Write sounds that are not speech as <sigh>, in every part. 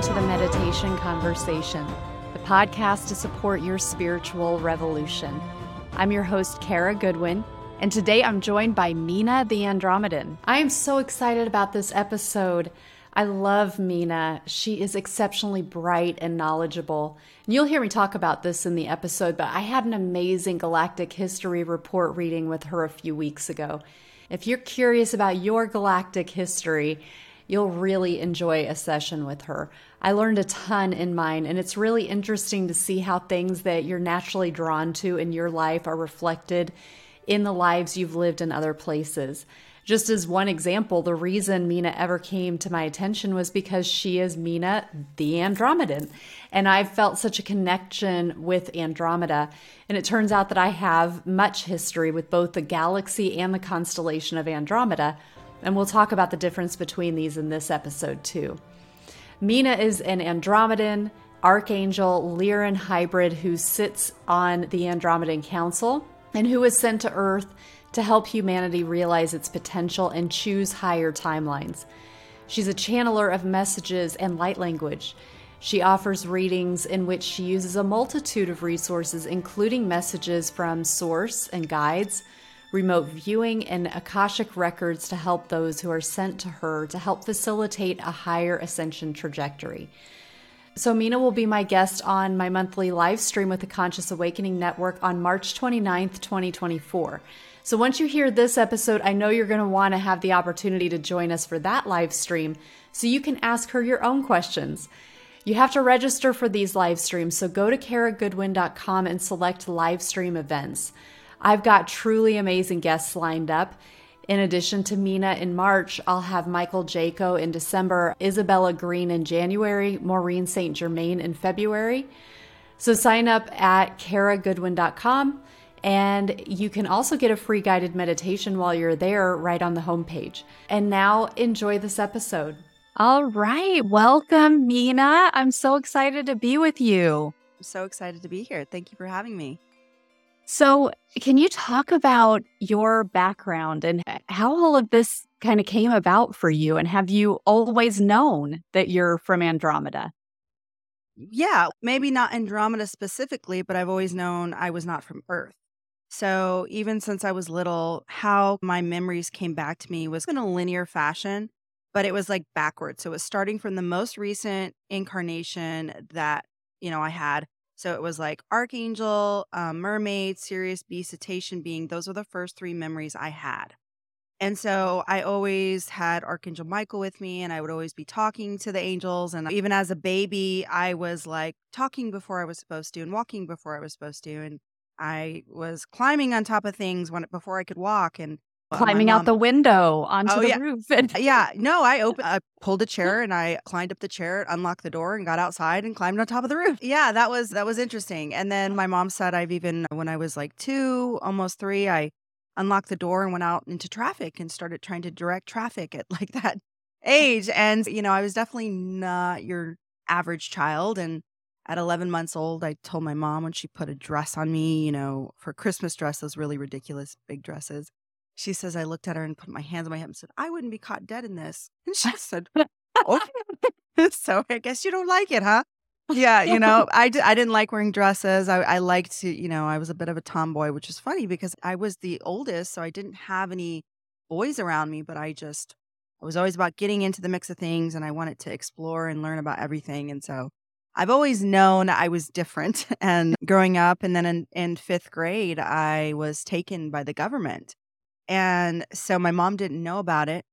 To the Meditation Conversation, the podcast to support your spiritual revolution. I'm your host, Kara Goodwin, and today I'm joined by Mina the Andromedan. I am so excited about this episode. I love Mina. She is exceptionally bright and knowledgeable. And you'll hear me talk about this in the episode, but I had an amazing galactic history report reading with her a few weeks ago. If you're curious about your galactic history, you'll really enjoy a session with her. I learned a ton in mine, and it's really interesting to see how things that you're naturally drawn to in your life are reflected in the lives you've lived in other places. Just as one example, the reason Mina ever came to my attention was because she is Mina the Andromedan. And I've felt such a connection with Andromeda. And it turns out that I have much history with both the galaxy and the constellation of Andromeda. And we'll talk about the difference between these in this episode, too. Mina is an Andromedan, Archangel, Lyran hybrid who sits on the Andromedan Council and who was sent to Earth to help humanity realize its potential and choose higher timelines. She's a channeler of messages and light language. She offers readings in which she uses a multitude of resources, including messages from Source and guides, remote viewing, and Akashic records to help those who are sent to her to help facilitate a higher ascension trajectory. So, Mina will be my guest on my monthly live stream with the Conscious Awakening Network on March 29th, 2024. So once you hear this episode, I know you're going to want to have the opportunity to join us for that live stream so you can ask her your own questions. You have to register for these live streams, so go to karagoodwin.com and select live stream events. I've got truly amazing guests lined up. In addition to Mina in March, I'll have Michael Jaco in December, Isabella Green in January, Maureen St. Germain in February. So sign up at karagoodwin.com. and you can also get a free guided meditation while you're there right on the homepage. And now enjoy this episode. All right. Welcome, Mina. I'm so excited to be with you. I'm so excited to be here. Thank you for having me. So, can you talk about your background and how all of this kind of came about for you? And have you always known that you're from Andromeda? Yeah, maybe not Andromeda specifically, but I've always known I was not from Earth. So even since I was little, how my memories came back to me was in a linear fashion, but it was like backwards. So it was starting from the most recent incarnation that, you know, I had. So it was like Archangel, uh, Mermaid, Sirius B, Cetacean Being. Those were the first three memories I had. And so I always had Archangel Michael with me, and I would always be talking to the angels. And even as a baby, I was like talking before I was supposed to and walking before I was supposed to. And I was climbing on top of things when before I could walk and climbing out the window onto oh, the yeah. roof. And- uh, yeah, no, I opened, <laughs> I pulled a chair and I climbed up the chair, unlocked the door, and got outside and climbed on top of the roof. Yeah, that was that was interesting. And then my mom said I've even when I was like two, almost three, I unlocked the door and went out into traffic and started trying to direct traffic at <laughs> like that age. And you know, I was definitely not your average child and at 11 months old, I told my mom when she put a dress on me, you know, for Christmas dress, those really ridiculous big dresses. She says, I looked at her and put my hands on my hip and said, I wouldn't be caught dead in this. And she <laughs> said, Oh, <laughs> so I guess you don't like it, huh? Yeah, you know, I d- I didn't like wearing dresses. I, I liked to, you know, I was a bit of a tomboy, which is funny because I was the oldest. So I didn't have any boys around me, but I just, I was always about getting into the mix of things and I wanted to explore and learn about everything. And so I've always known I was different. <laughs> And growing up, and then in, in fifth grade, I was taken by the government. And so my mom didn't know about it.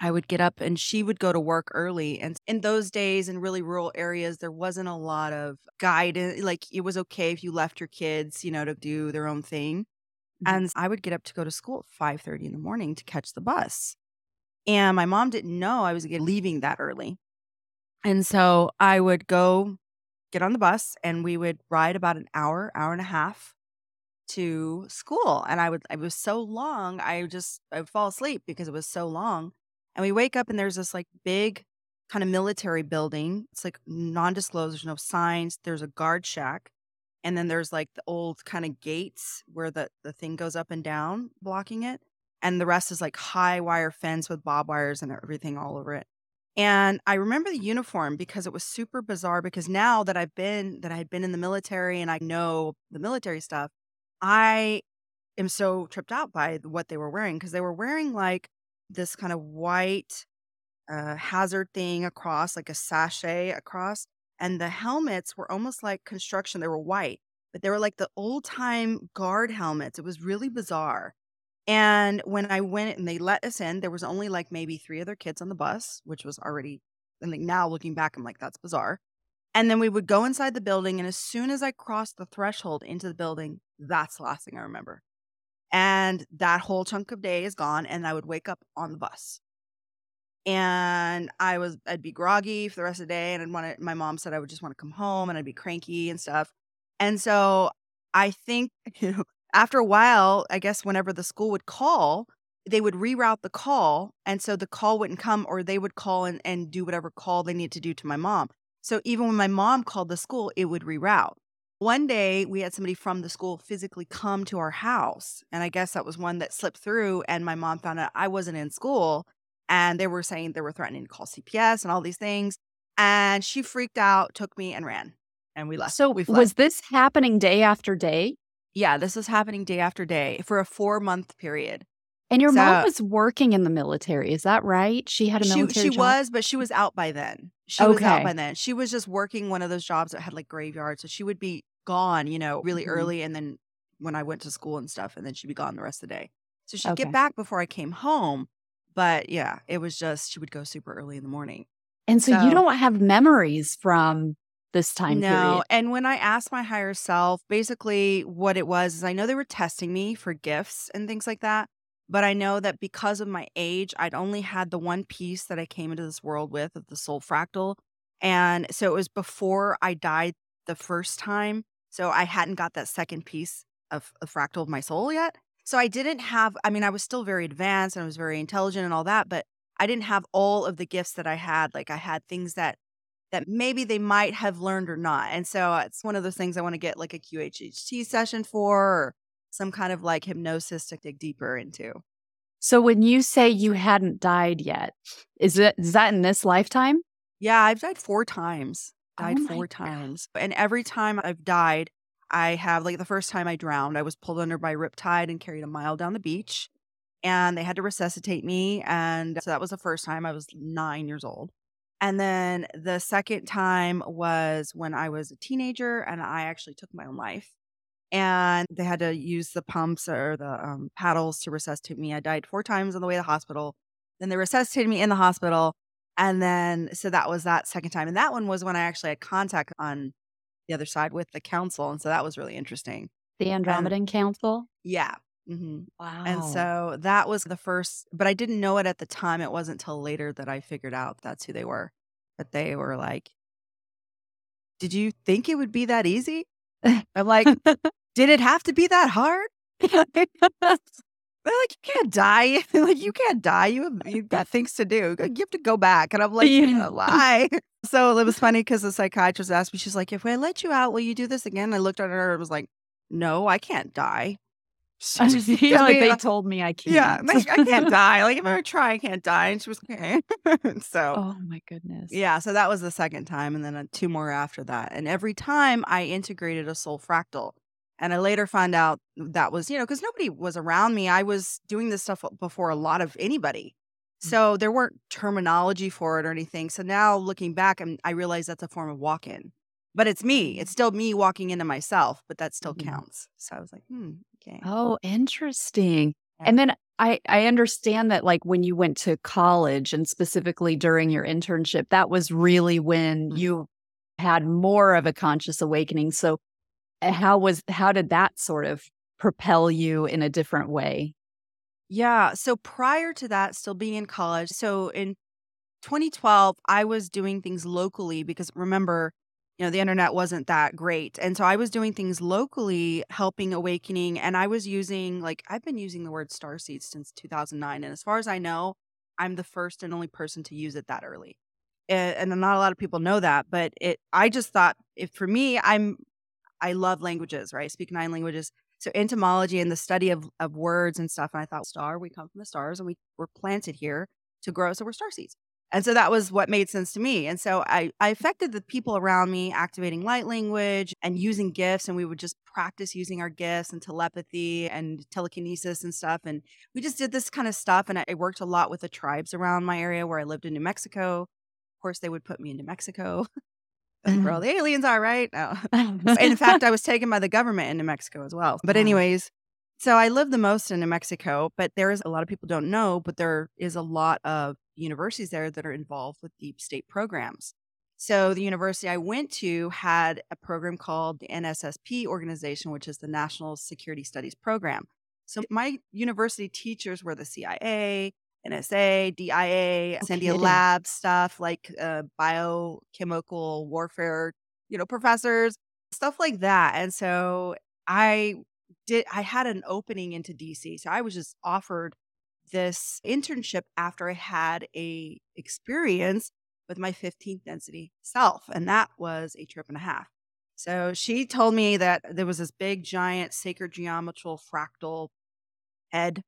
I would get up and she would go to work early. And in those days, in really rural areas, there wasn't a lot of guidance. Like it was okay if you left your kids, you know, to do their own thing. Mm-hmm. And I would get up to go to school at 5 30 in the morning to catch the bus. And my mom didn't know I was leaving that early. And so I would go get on the bus and we would ride about an hour, hour and a half to school. And I would, it was so long, I just, I would fall asleep because it was so long. And we wake up and there's this like big kind of military building. It's like non disclosed, there's no signs, there's a guard shack. And then there's like the old kind of gates where the, the thing goes up and down, blocking it. And the rest is like high wire fence with bob wires and everything all over it. And I remember the uniform because it was super bizarre because now that I've been that I had been in the military and I know the military stuff, I am so tripped out by what they were wearing because they were wearing like this kind of white uh, hazard thing across, like a sachet across, and the helmets were almost like construction. They were white, but they were like the old time guard helmets. It was really bizarre. And when I went and they let us in, there was only like maybe three other kids on the bus, which was already, and like now looking back, I'm like, that's bizarre. And then we would go inside the building. And as soon as I crossed the threshold into the building, that's the last thing I remember. And that whole chunk of day is gone. And I would wake up on the bus. And I was, I'd be groggy for the rest of the day. And I'd want to, my mom said I would just want to come home and I'd be cranky and stuff. And so I think, you <laughs> know, after a while, I guess whenever the school would call, they would reroute the call. And so the call wouldn't come, or they would call and, and do whatever call they need to do to my mom. So even when my mom called the school, it would reroute. One day we had somebody from the school physically come to our house. And I guess that was one that slipped through. And my mom found out I wasn't in school. And they were saying they were threatening to call CPS and all these things. And she freaked out, took me, and ran. And we left. So we was this happening day after day? Yeah, this was happening day after day for a four month period. And your so, mom was working in the military, is that right? She had a military. She, she was, but she was out by then. She okay. was out by then. She was just working one of those jobs that had like graveyards, so she would be gone, you know, really mm-hmm. early, and then when I went to school and stuff, and then she'd be gone the rest of the day. So she'd okay. get back before I came home. But yeah, it was just she would go super early in the morning. And so, so you don't have memories from this time no. period. And when I asked my higher self, basically what it was is I know they were testing me for gifts and things like that. But I know that because of my age, I'd only had the one piece that I came into this world with of the soul fractal. And so it was before I died the first time. So I hadn't got that second piece of a fractal of my soul yet. So I didn't have, I mean, I was still very advanced and I was very intelligent and all that, but I didn't have all of the gifts that I had. Like I had things that that maybe they might have learned or not. And so it's one of those things I want to get like a QHHT session for or some kind of like hypnosis to dig deeper into. So when you say you hadn't died yet, is it is that in this lifetime? Yeah, I've died four times. Died oh four God. times. And every time I've died, I have like the first time I drowned, I was pulled under by riptide and carried a mile down the beach. And they had to resuscitate me. And so that was the first time I was nine years old. And then the second time was when I was a teenager and I actually took my own life. And they had to use the pumps or the um, paddles to resuscitate me. I died four times on the way to the hospital. Then they resuscitated me in the hospital. And then, so that was that second time. And that one was when I actually had contact on the other side with the council. And so that was really interesting. The Andromedan and, Council? Yeah. Mm-hmm. Wow. And so that was the first, but I didn't know it at the time. It wasn't until later that I figured out that's who they were. That they were like, Did you think it would be that easy? <laughs> I'm like, Did it have to be that hard? <laughs> <laughs> They're like, You can't die. <laughs> like, you can't die. You have, you've got things to do. You have to go back. And I'm like, you yeah. Lie. so it was funny because the psychiatrist asked me, She's like, If I let you out, will you do this again? I looked at her and was like, No, I can't die. I just feel like they told me I can't. Yeah, like, I can't die. Like if I try, I can't die. And she was okay. so, oh my goodness. Yeah, so that was the second time, and then uh, two more after that. And every time I integrated a soul fractal, and I later found out that was you know because nobody was around me. I was doing this stuff before a lot of anybody. Mm. So there weren't terminology for it or anything. So now looking back, I'm, I realize that's a form of walk-in but it's me. It's still me walking into myself, but that still mm-hmm. counts. So I was like, hmm, okay. Oh, interesting. Yeah. And then I, I understand that like when you went to college and specifically during your internship, that was really when mm-hmm. you had more of a conscious awakening. So how was how did that sort of propel you in a different way? Yeah. So prior to that, still being in college, so in 2012, I was doing things locally because remember, you know, the internet wasn't that great. And so I was doing things locally, helping Awakening. And I was using, like, I've been using the word star seeds since 2009. And as far as I know, I'm the first and only person to use it that early. And, and not a lot of people know that, but it, I just thought if for me, I'm, I love languages, right? I speak nine languages. So entomology and the study of, of words and stuff. And I thought, star, we come from the stars and we were planted here to grow. So we're star seeds. And so that was what made sense to me. And so I, I affected the people around me, activating light language and using gifts. And we would just practice using our gifts and telepathy and telekinesis and stuff. And we just did this kind of stuff. And I, I worked a lot with the tribes around my area where I lived in New Mexico. Of course, they would put me in New Mexico. <laughs> That's where all the aliens are, right? No. <laughs> <laughs> in fact, I was taken by the government in New Mexico as well. But, anyways, so I live the most in New Mexico, but there is a lot of people don't know, but there is a lot of universities there that are involved with deep state programs. So the university I went to had a program called the NSSP organization, which is the National Security Studies Program. So my university teachers were the CIA, NSA, DIA, No Sandia. Lab stuff like uh, biochemical warfare, you know, professors, stuff like that. And so I did, I had an opening into DC. So I was just offered this internship after I had a experience with my 15th density self. And that was a trip and a half. So she told me that there was this big, giant, sacred geometrical fractal head.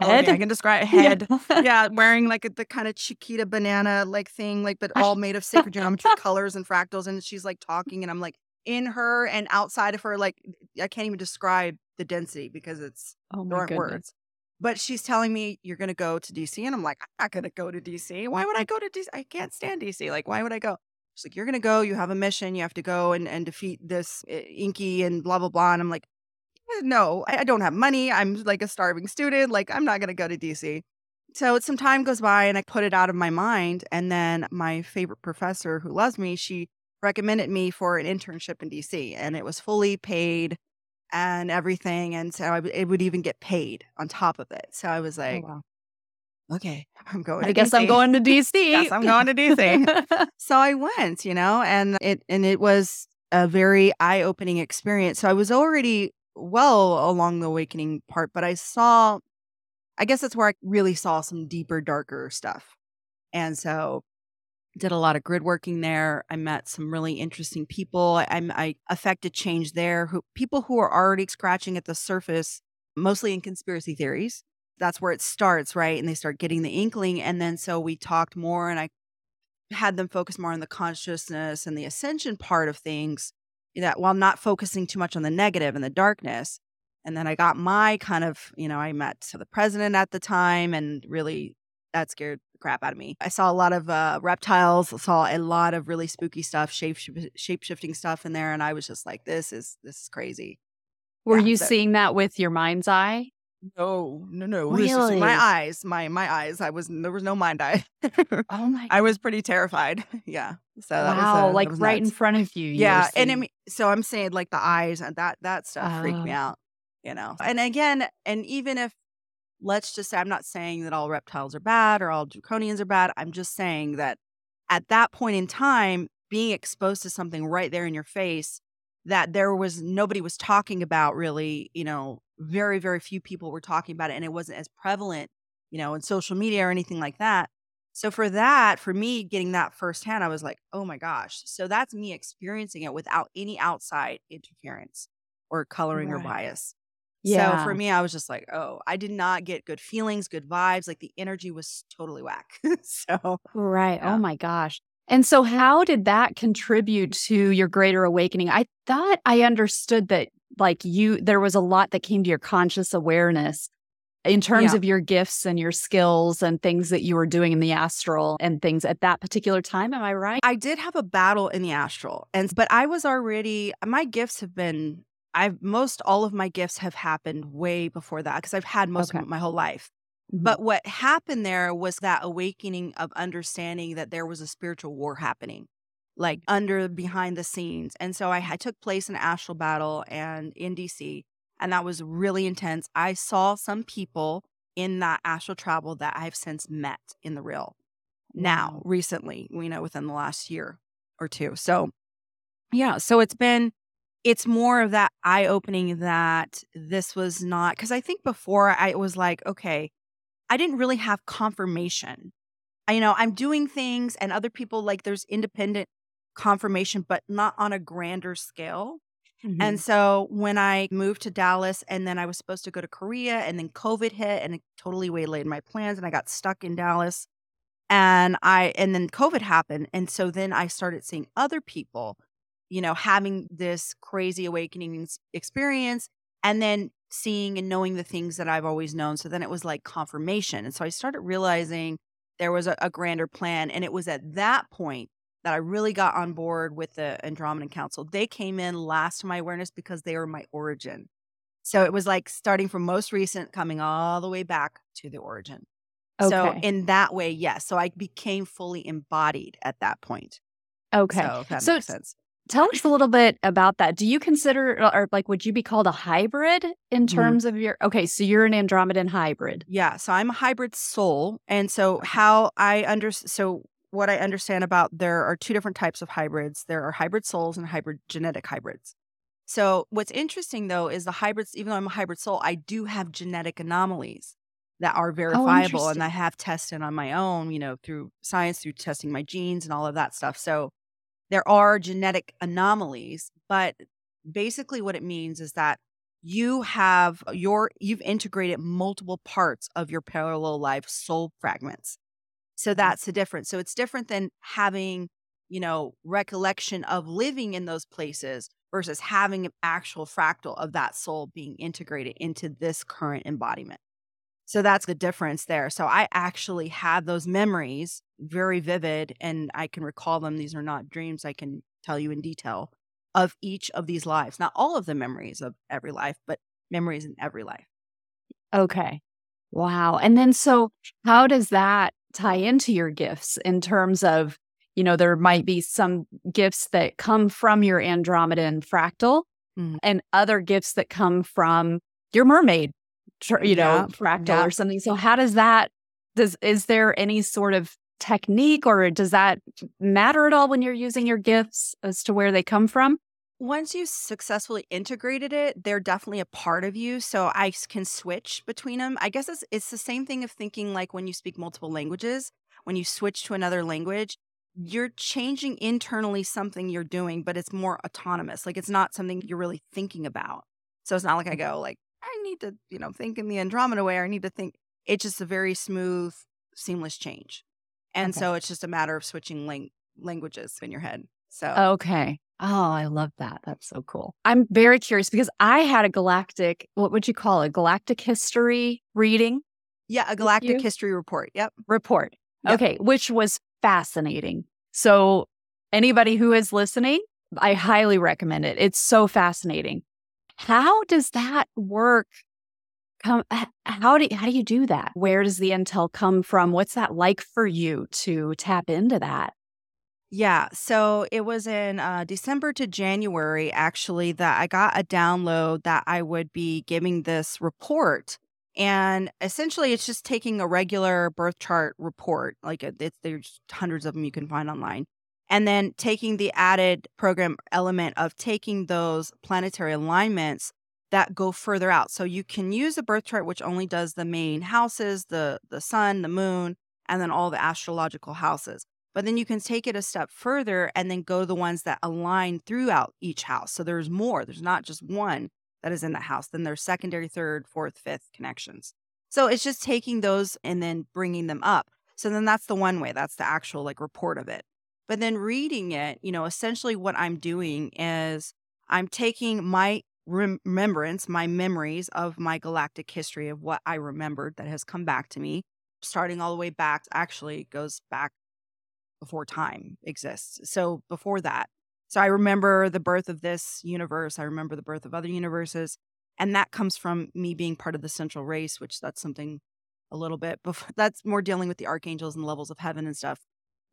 Oh, yeah, I can describe <laughs> head Yeah. yeah, wearing like a, the kind of Chiquita banana like thing, like but all made of <laughs> sacred geometry, colors and fractals. And she's like talking, and I'm like in her and outside of her. Like I can't even describe the density because it's Oh there aren't words. But she's telling me you're gonna go to DC, and I'm like, I'm not gonna go to DC. Why would I go to DC? I can't stand DC. Like, why would I go? She's like, you're gonna go. You have a mission. You have to go and and defeat this uh, Inky and blah blah blah. And I'm like, "Eh, Uh, no, I, I don't have money. I'm like a starving student. Like, I'm not gonna go to DC. So some time goes by and I put it out of my mind. And then my favorite professor who loves me, she recommended me for an internship in DC and it was fully paid and everything. And so I w- it would even get paid on top of it. So I was Oh, like, wow. okay, <laughs> I'm going I to guess I'm going to DC. Yes, I'm going to DC. <laughs> so I went, you know, and it and it was a very eye-opening experience. So I was already well along the awakening part, but I saw I guess that's where I really saw some deeper, darker stuff. And so did a lot of grid working there. I met some really interesting people. I, I affected change there. Who people who are already scratching at the surface, mostly in conspiracy theories. That's where it starts, right? And they start getting the inkling. And then so we talked more, and I had them focus more on the consciousness and the ascension part of things. That while not focusing too much on the negative and the darkness. And then I got my kind of, you know, I met the president at the time, and really that scared the crap out of me. I saw a lot of uh, reptiles, saw a lot of really spooky stuff, shape shifting stuff in there, and I was just like, "This is this is crazy." Were Yeah, you so- seeing that with your mind's eye? No, no, no. Really? my eyes, my my eyes. I was there was no mind eye. Oh my <laughs> I was pretty terrified. <laughs> yeah. So that was, wow, uh, like that was right in front of you. you Yeah, and I mean, so I'm saying like the eyes and that that stuff freaked me Oh. out. You know, and again, and even if let's just say I'm not saying that all reptiles are bad or all draconians are bad. I'm just saying that at that point in time, being exposed to something right there in your face that there was nobody was talking about really, you know, very, very few people were talking about it and it wasn't as prevalent, you know, in social media or anything like that. So for that, for me getting that firsthand, I was like, oh my gosh. So that's me experiencing it without any outside interference or coloring or bias. yeah. So for me, I was just like, oh, I did not get good feelings, good vibes. Like the energy was totally whack. <laughs> so Right. Oh yeah. Oh my gosh. And so, how did that contribute to your greater awakening? I thought I understood that, like, you, there was a lot that came to your conscious awareness in terms Yeah. of your gifts and your skills and things that you were doing in the astral and things at that particular time. Am I right? I did have a battle in the astral. And but I was already my gifts have been I've most all of my gifts have happened way before that because I've had most Okay. of my whole life. Mhm. But what happened there was that awakening of understanding that there was a spiritual war happening, like under behind the scenes. And so I had took place in astral battle and in DC, and that was really intense. I saw some people in that astral travel that I've since met in the real now recently, you know, within the last year or two. So yeah, so it's been it's more of that eye opening that this was not because I think before I was like, okay, I didn't really have confirmation. I, you know, I'm doing things and other people like there's independent confirmation, but not on a grander scale. Mhm. And so when I moved to Dallas and then I was supposed to go to Korea and then COVID hit and it totally waylaid my plans and I got stuck in Dallas. And I and then COVID happened. And so then I started seeing other people, you know, having this crazy awakening experience and then seeing and knowing the things that I've always known. So then it was like confirmation. And so I started realizing there was a, a grander plan. And it was at that point that I really got on board with the Andromedan Council. They came in last to my awareness because they were my origin. So it was like starting from most recent, coming all the way back to the origin. Okay. So in that way, yes. So I became fully embodied at that point. Okay. So that so makes sense. Tell us a little bit about that. Do you consider, or like, would you be called a hybrid in mm-hmm. terms mm. of your? Okay, so you're an Andromedan hybrid. Yeah, so I'm a hybrid soul, and so how I under so what I understand about there are two different types of hybrids. There are hybrid souls and hybrid genetic hybrids. So what's interesting though is the hybrids. Even though I'm a hybrid soul, I do have genetic anomalies that are oh, verifiable, oh, and I have tested on my own. You know, through science, through testing my genes and all of that stuff. So there are genetic anomalies, but basically what it means is that you have uh, your you've integrated multiple parts of your parallel life soul fragments. So that's the difference. So it's different than having, you know, recollection of living in those places versus having an actual fractal of that soul being integrated into this current embodiment. So that's the difference there. So I actually have those memories very vivid and I can recall them. These are not dreams. I can tell you in detail of each of these lives. Not all of the memories of every life, but memories in every life. Okay. Wow. And then so how does that tie into your gifts in terms of, you know, there might be some gifts that come from your Andromedan fractal mm. and other gifts that come from your mermaid you know, yeah. fractal yeah. or something. So how does that does is there any sort of technique or does that matter at all when you're using your gifts as to where they come from? Once you successfully integrated it, they're definitely a part of you. So I can switch between them. I guess it's it's the same thing of thinking like when you speak multiple languages, when you switch to another language, you're changing internally something you're doing, but it's more autonomous. Like it's not something you're really thinking about. So it's not like I mm-hmm. go like I need to, you know, think in the Andromeda way. I need to think. It's just a very smooth, seamless change. And okay. so it's just a matter of switching lang- languages in your head. So, okay. Oh, I love that. That's so cool. I'm very curious because I had a galactic, what would you call it? Galactic history reading? Yeah, a galactic history report. Yep. Report. Yep. Okay, which was fascinating. So, anybody who is listening, I highly recommend it. It's so fascinating. How does that work? Come, how do how do you do that? Where does the intel come from? What's that like for you to tap into that? Yeah, so it was in uh, December to January actually that I got a download that I would be giving this report, and essentially it's just taking a regular birth chart report, like it's, there's hundreds of them you can find online, and then taking the added program element of taking those planetary alignments that go further out. So you can use a birth chart which only does the main houses, the the sun, the moon, and then all the astrological houses. But then you can take it a step further and then go to the ones that align throughout each house. So there's more. There's not just one that is in the house. Then there's secondary, third, fourth, fifth connections. So it's just taking those and then bringing them up. So then that's the one way. That's the actual like report of it. But then reading it, you know, essentially what I'm doing is I'm taking my remembrance, my memories of my galactic history of what I remembered that has come back to me, starting all the way back, actually goes back before time exists. So before that. So I remember the birth of this universe. I remember the birth of other universes. And that comes from me being part of the central race, which that's something a little bit <laughs> before that's more dealing with the archangels and levels of heaven and stuff.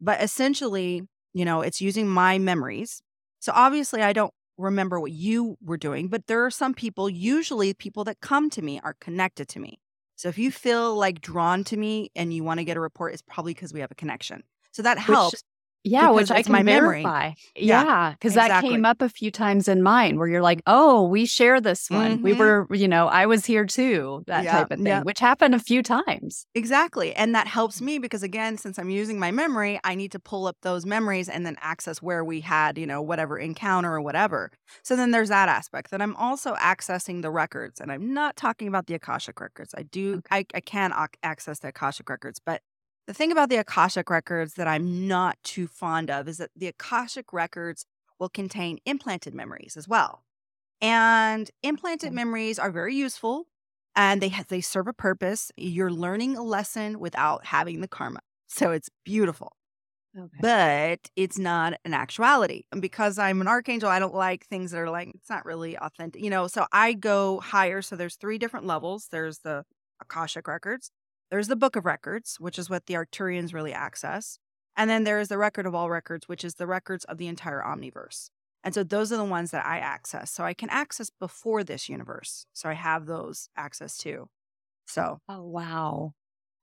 But essentially, you know, it's using my memories. So obviously, I don't remember what you were doing, but there are some people, usually people that come to me are connected to me. So if you feel like drawn to me and you want to get a report, it's probably because we have a connection. So that helps. Which, yeah, which I can my verify. Memory. Yeah, because yeah, exactly. that came up a few times in mine where you're like, oh, we share this one. Mm-hmm. We were, you know, I was here too, that yeah, type of thing, yeah. which happened a few times. Exactly. And that helps me because, again, since I'm using my memory, I need to pull up those memories and then access where we had, you know, whatever encounter or whatever. So then there's that aspect. Then I'm also accessing the records. And I'm not talking about the Akashic records. I do, I, I can access the Akashic records, but The thing about the Akashic records that I'm not too fond of is that the Akashic records will contain implanted memories as well. And implanted memories are very useful and they they serve a purpose. You're learning a lesson without having the karma. So it's beautiful. Okay. But it's not an actuality. And because I'm an archangel, I don't like things that are like it's not really authentic, you know. So I go higher. So there's three different levels. There's the Akashic records, there's the Book of Records, which is what the Arcturians really access. And then there is the Record of All Records, which is the records of the entire omniverse. And so those are the ones that I access. So I can access before this universe. So I have those access too. So oh, wow.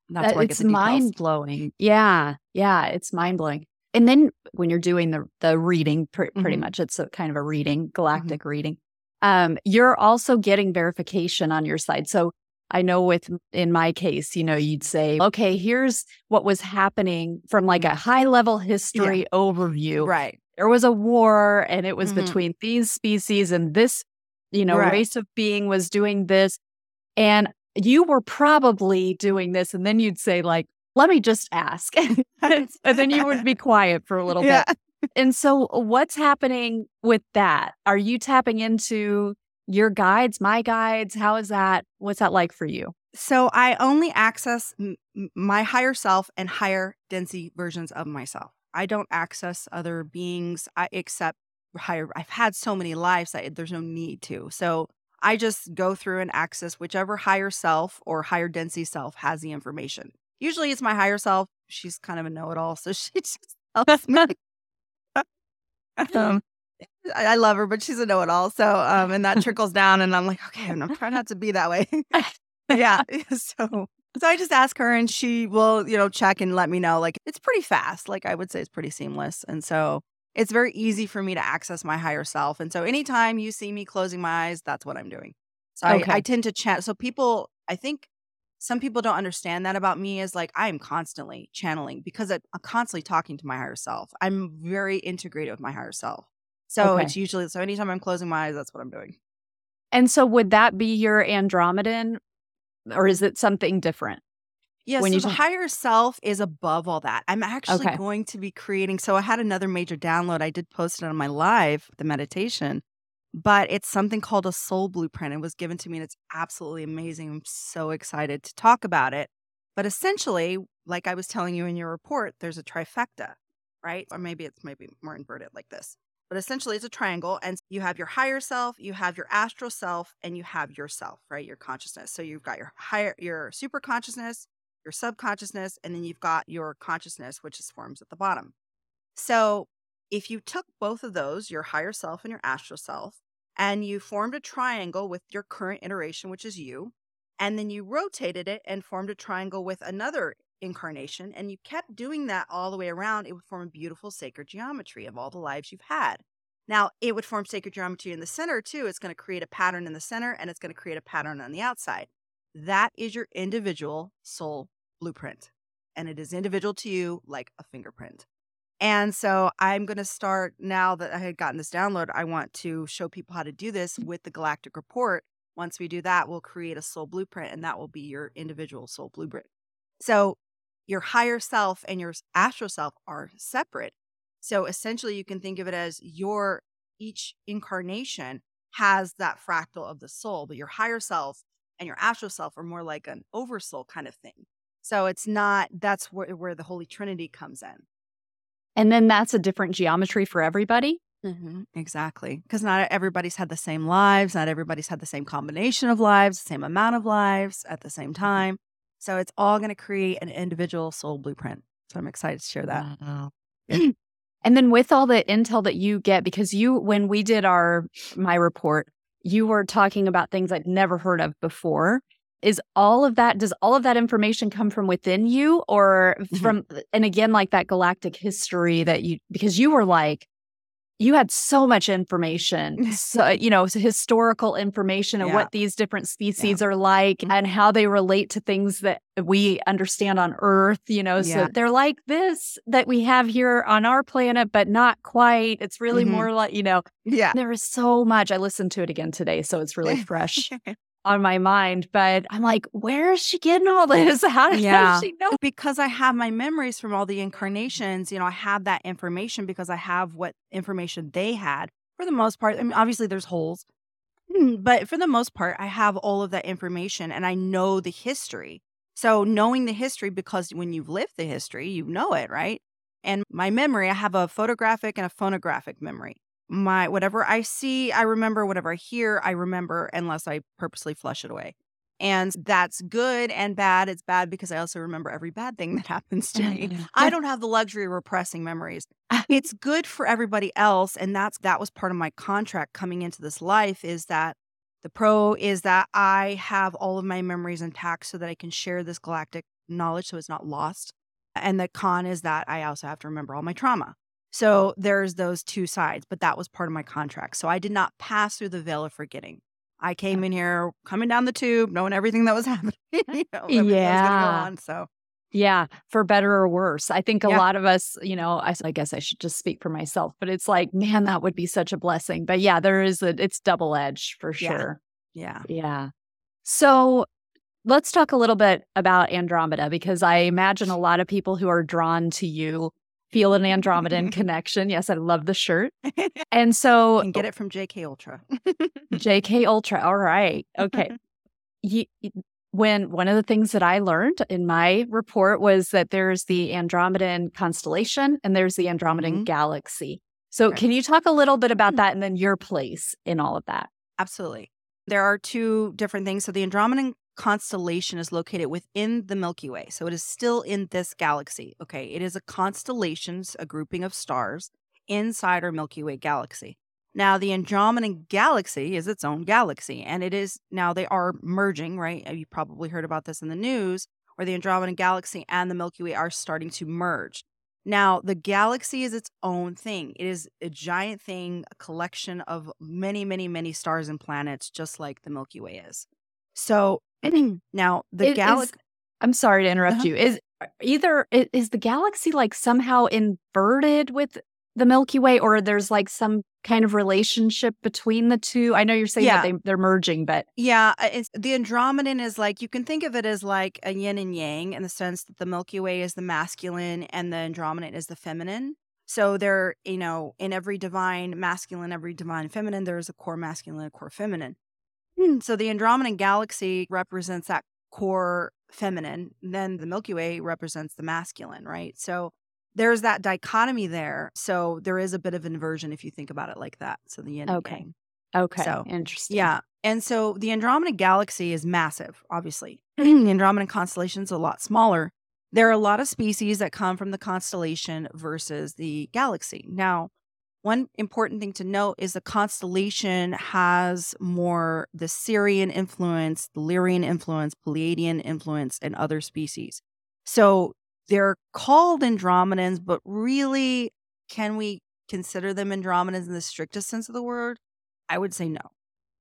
that's That- where it's mind blowing. Yeah. Yeah. It's mind blowing. And then when you're doing the, the reading, pr- pretty Mhm. much it's a kind of a reading, Mm-hmm. galactic reading, um, you're also getting verification on your side. So I know with in my case, you know, you'd say, okay, here's what was happening from like a high level history overview. Mm-hmm. Right. There was a war and it was Mhm. between these species and this, you know, Right. race of being was doing this. And you were probably doing this. And then you'd say, like, let me just ask. <laughs> and <laughs> then you would be quiet for a little Yeah. bit. And so, what's happening with that? Are you tapping into your guides, my guides? How is that? What's that like for you? So I only access m- my higher self and higher density versions of myself. I don't access other beings I, except higher. I've had so many lives that there's no need to. So I just go through and access whichever higher self or higher density self has the information. Usually it's my higher self. She's kind of a know it all. So <laughs> she just helps me. <laughs> <laughs> um, I love her, but she's a know it all. So, um, and that <laughs> trickles down, and I'm like, okay, I'm trying not to be that way. <laughs> yeah. <laughs> So, so I just ask her, and she will, you know, check and let me know. Like, it's pretty fast. Like, I would say it's pretty seamless. And so it's very easy for me to access my higher self. And so anytime you see me closing my eyes, that's what I'm doing. So Okay. I, I tend to chant. So people, I think some people don't understand that about me is like I am constantly channeling because I- I'm constantly talking to my higher self. I'm very integrated with my higher self. So Okay. it's usually so anytime I'm closing my eyes, that's what I'm doing. And so, would that be your Andromedan or is it something different? Yes, When so you the higher self is above all that. I'm actually Okay. going to be creating. So I had another major download. I did post it on my live, the meditation, but it's something called a soul blueprint. It was given to me and it's absolutely amazing. I'm so excited to talk about it. But essentially, like I was telling you in your report, there's a trifecta, right? Or maybe it's maybe more inverted like this. But essentially, it's a triangle, and you have your higher self, you have your astral self, and you have yourself, right? Your consciousness. So you've got your higher, your super consciousness, your subconsciousness, and then you've got your consciousness, which is forms at the bottom. So if you took both of those, your higher self and your astral self, and you formed a triangle with your current iteration, which is you, and then you rotated it and formed a triangle with another incarnation, and you kept doing that all the way around, it would form a beautiful sacred geometry of all the lives you've had. Now, it would form sacred geometry in the center too. It's going to create a pattern in the center and it's going to create a pattern on the outside. That is your individual soul blueprint. And it is individual to you like a fingerprint. And so I'm going to start now that I had gotten this download, I want to show people how to do this with the Galactic Report. Once we do that, we'll create a soul blueprint and that will be your individual soul blueprint. So your higher self and your astral self are separate. So essentially, you can think of it as your each incarnation has that fractal of the soul, but your higher self and your astral self are more like an oversoul kind of thing. So it's not, that's where, where the Holy Trinity comes in. And then that's a different geometry for everybody. Mm-hmm. Exactly. Because not everybody's had the same lives. Not everybody's had the same combination of lives, the same amount of lives at the same time. So it's all going to create an individual soul blueprint. So I'm excited to share that. Wow. <clears throat> and then with all the intel that you get, because you, when we did our, my report, you were talking about things I'd never heard of before. Is all of that, does all of that information come from within you or Mhm. from, and again, like that galactic history that you, because you were like, you had so much information, <laughs> so, you know, so historical information of Yeah. what these different species are like and how they relate to things that we understand on Earth, you know. So they're like this that we have here on our planet, but not quite. It's really Mhm. more like, you know, Yeah. there is so much. I listened to it again today, so it's really fresh. <laughs> on my mind, but I'm like, where is she getting all this? <laughs> How does Yeah. she know? because I have my memories from all the incarnations, you know, I have that information because I have what information they had for the most part. I mean, obviously there's holes, <clears throat> but for the most part, I have all of that information and I know the history. So, knowing the history, because when you've lived the history, you know it, right? And my memory, I have a photographic and a phonographic memory. My whatever I see, I remember. Whatever I hear, I remember, unless I purposely flush it away. And that's good and bad. It's bad because I also remember every bad thing <laughs> that happens to me. Mm-hmm. I don't have the luxury of repressing memories. <laughs> It's good for everybody else. And that's that was part of my contract coming into this life is that the pro is that I have all of my memories intact so that I can share this galactic knowledge so it's not lost. And the con is that I also have to remember all my trauma. So there's those two sides, but that was part of my contract. So I did not pass through the veil of forgetting. I came in here coming down the tube, knowing everything that was <laughs> happening. you know, that was gonna go Yeah. on. So Yeah, for better or worse. I think a Yeah. lot of us, you know, I guess I should just speak for myself, but it's like, man, that would be such a blessing. But yeah, there is a, it's double edged for Yeah. sure. yeah. Yeah. So let's talk a little bit about Andromeda because I imagine a lot of people who are drawn to you feel an Andromedan connection. Yes, I love the shirt. <laughs> And so and get it from JK Ultra. <laughs> JK Ultra. All right. Okay. <laughs> you, when one of the things that I learned in my report was that there's the Andromedan constellation and there's the Andromedan Mhm. galaxy. So, Right. can you talk a little bit about that and then your place in all of that? Absolutely. There are two different things. So the Andromedan constellation is located within the Milky Way. So it is still in this galaxy. Okay. It is a constellation, a grouping of stars inside our Milky Way galaxy. Now, the Andromedan galaxy is its own galaxy, and it is now they are merging, right? Uh, you probably heard about this in the news, where the Andromedan galaxy and the Milky Way are starting to merge. Now, the galaxy is its own thing. It is a giant thing, a collection of many, many, many stars and planets, just like the Milky Way is. So now the Is- is- galaxy. I'm sorry to interrupt Uh-huh. you. Is either is the galaxy like somehow inverted with the Milky Way, or there's like some kind of relationship between the two? I know you're saying that Yeah. they, they're merging, but Yeah, uh, it's, the Andromedan is like you can think of it as like a yin and yang in the sense that the Milky Way is the masculine and the Andromedan is the feminine. So they're, you know, in every divine masculine, every divine feminine, there's a core masculine a core feminine. Hmm, So the Andromedan galaxy represents that core feminine. Then the Milky Way represents the masculine, right? So there's that dichotomy there. So there is a bit of inversion if you think about it like that. So the yin Okay. yang. okay, So, interesting. Yeah. And so the Andromeda galaxy is massive, obviously. <clears throat> the Andromeda constellation is a lot smaller. There are a lot of species that come from the constellation versus the galaxy. Now, one important thing to note is the constellation has more the Sirian influence, the Lyrian influence, Pleiadian influence, and other species. So they're called Andromedans, but really, can we consider them Andromedans in the strictest sense of the word? I would say no.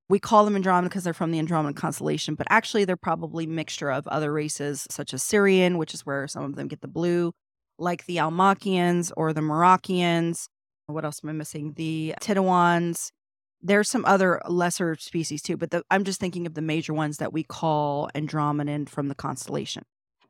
We call them Andromeda because they're from the Andromeda constellation, but actually they're probably mixture of other races such as Sirian, which is where some of them get the blue, like the Almacians or the Moroccians. What else am I missing? The Tidawans. There's some other lesser species too, but the, I'm just thinking of the major ones that we call Andromedan from the constellation.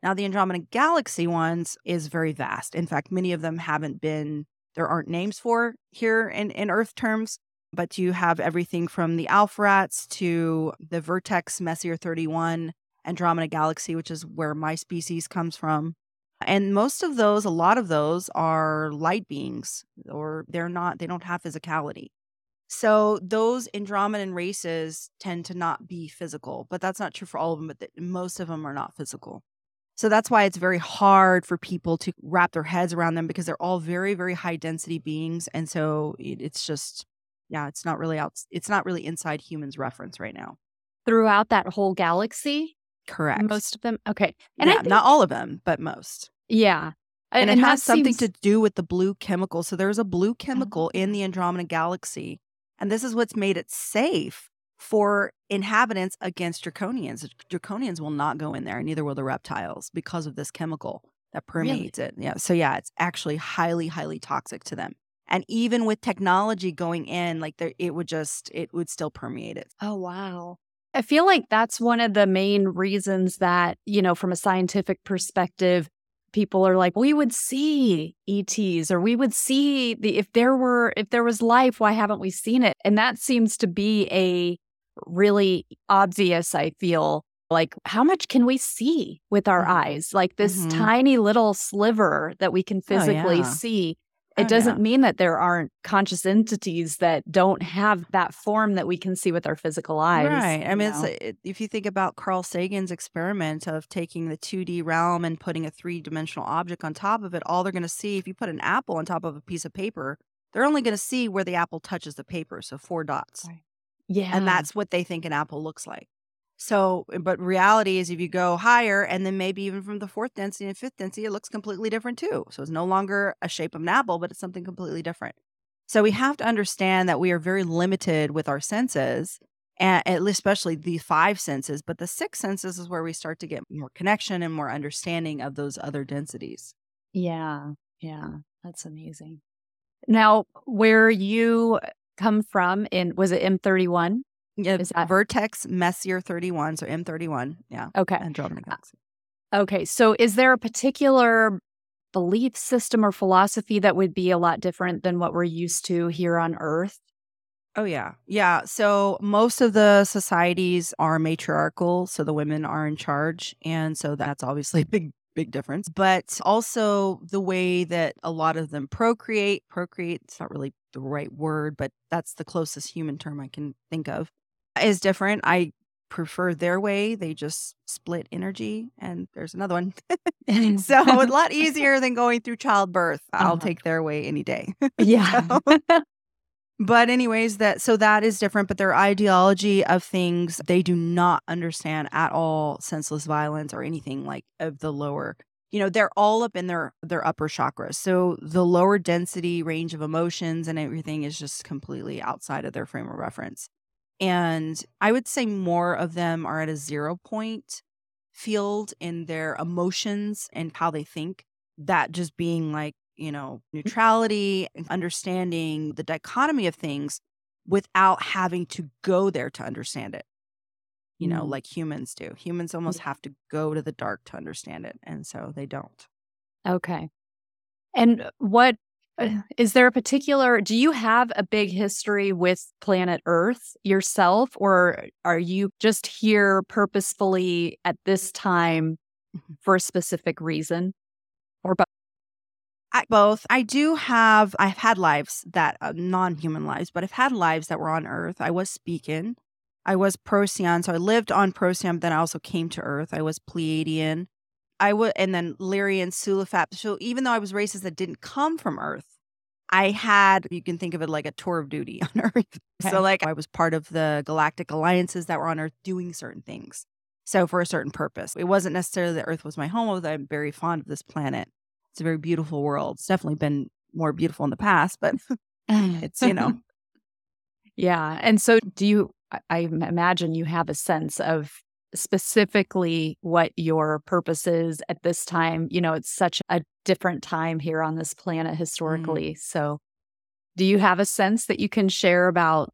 Now, the Andromeda galaxy ones is very vast. In fact, many of them haven't been, there aren't names for here in, in Earth terms but you have everything from the Alpharats to the Vertex Messier 31 Andromeda Galaxy, which is where my species comes from. And most of those, a lot of those are light beings, or they're not, they don't have physicality. So those Andromedan races tend to not be physical, but that's not true for all of them, but th- most of them are not physical. So that's why it's very hard for people to wrap their heads around them because they're all very, very high density beings. And so it, it's just, yeah, it's not really out. It's not really inside humans reference right now. Throughout that whole galaxy, Correct. most of them. Okay, and yeah, I think, not all of them, but most. yeah, And, it that has something seems- to do with the blue chemical. So there's a blue uh-huh. chemical in the Andromeda galaxy, and this is what's made it safe for inhabitants against draconians. Draconians will not go in there, and neither will the reptiles because of this chemical that Really? permeates it. Yeah. So yeah, it's actually highly, highly toxic to them. And even with technology going in, like there, it would just, it would still permeate it. Oh wow. I feel like that's one of the main reasons that, you know, from a scientific perspective, people are like, we would see ETs or we would see the if there were if there was life, why haven't we seen it? And that seems to be a really obvious, I feel. Like, how much can we see with our Mhm. eyes? Like this Mhm. tiny little sliver that we can physically yeah. see. Oh, It doesn't yeah. mean that there aren't conscious entities that don't have that form that we can see with our physical eyes. Right. I mean, it's it, if you think about Carl Sagan's experiment of taking the 2D realm and putting a three dimensional object on top of it, all they're going to see, if you put an apple on top of a piece of paper, they're only going to see where the apple touches the paper. So four dots. Right. yeah. And that's what they think an apple looks like. So, eh, but reality is if you go higher and then maybe even from the fourth density and fifth density, it looks completely different too. So it's no longer a shape of an apple, but it's something completely different. So we have to understand that we are very limited with our senses, and especially the five senses. But the six senses is where we start to get more connection and more understanding of those other densities. Yeah, yeah, that's amazing. Now, where you come from in was it M31? Yeah, Is that- Vertex Messier 31, so M31, yeah, Okay. Andromeda uh, Galaxy. Okay. So is there a particular belief system or philosophy that would be a lot different than what we're used to here on Earth? Oh yeah. Yeah. So most of the societies are matriarchal, so the women are in charge, and so that's obviously <laughs> a big big difference. But also the way that a lot of them procreate, procreate, it's not really the right word, but that's the closest human term I can think of. Is different. I prefer their way. They just split energy and there's another one. <laughs> so a lot easier than going through childbirth. I'll Uh-huh. take their way any day. <laughs> yeah. But anyways, that so that is different, but their ideology of things, they do not understand at all senseless violence or anything like of the lower. You know, they're all up in their their upper chakras. So the lower density range of emotions and everything is just completely outside of their frame of reference. And I would say more of them are at a zero point field in their emotions and how they think. That just being like, you know, neutrality and understanding the dichotomy of things without having to go there to understand it. You know, Mm. like humans do. Humans almost have to go to the dark to understand it. And so they don't. Okay. And what is there a particular do you have a big history with planet Earth yourself or are you just here purposefully at this time Mhm. for a specific reason? Or both? I, both. I do have, I've had lives that, uh, non human lives, but I've had lives that were on Earth. I was speaking. I was Procyon. So I lived on Procyon, then I also came to Earth. I was Pleiadian. I would, and then Lyrian, Sulafap. So even though I was races that didn't come from Earth, I had, you can think of it like a tour of duty <laughs> on Earth. Okay. So, like, I was part of the galactic alliances that were on Earth doing certain things. So, for a certain purpose. It wasn't necessarily that Earth was my home, although I'm very fond of this planet. It's a very beautiful world. It's definitely been more beautiful in the past, but <laughs> it's, you know, <laughs> Yeah. And so do you I imagine you have a sense of specifically what your purpose is at this time. You know, it's such a different time here on this planet mm. historically. So do you have a sense that you can share about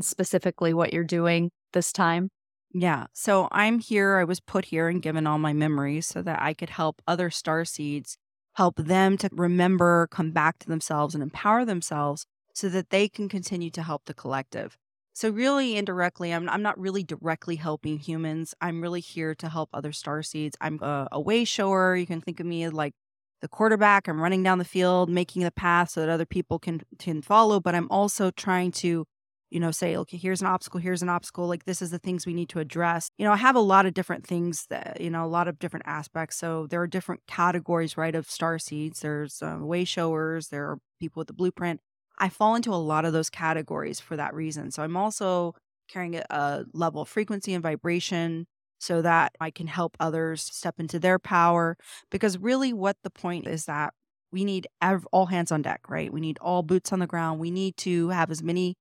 specifically what you're doing this time? Yeah. So I'm here. I was put here and given all my memories so that I could help other star seeds, help them to remember, come back to themselves, and empower themselves so that they can continue to help the collective. So really indirectly, I'm I'm not really directly helping humans. I'm really here to help other star seeds. I'm a, a way shower. You can think of me as like the quarterback. I'm running down the field, making the path so that other people can can follow. But I'm also trying to you know, say, okay, here's an obstacle, here's an obstacle. Like, this is the things we need to address. You know, I have a lot of different things that, you know, a lot of different aspects. So there are different categories, right, of star seeds. There's uh, way showers, there are people with the blueprint. I fall into a lot of those categories for that reason. So I'm also carrying a, level of frequency and vibration so that I can help others step into their power. Because really, what the point is that we need ev- all hands on deck, right? We need all boots on the ground. We need to have as many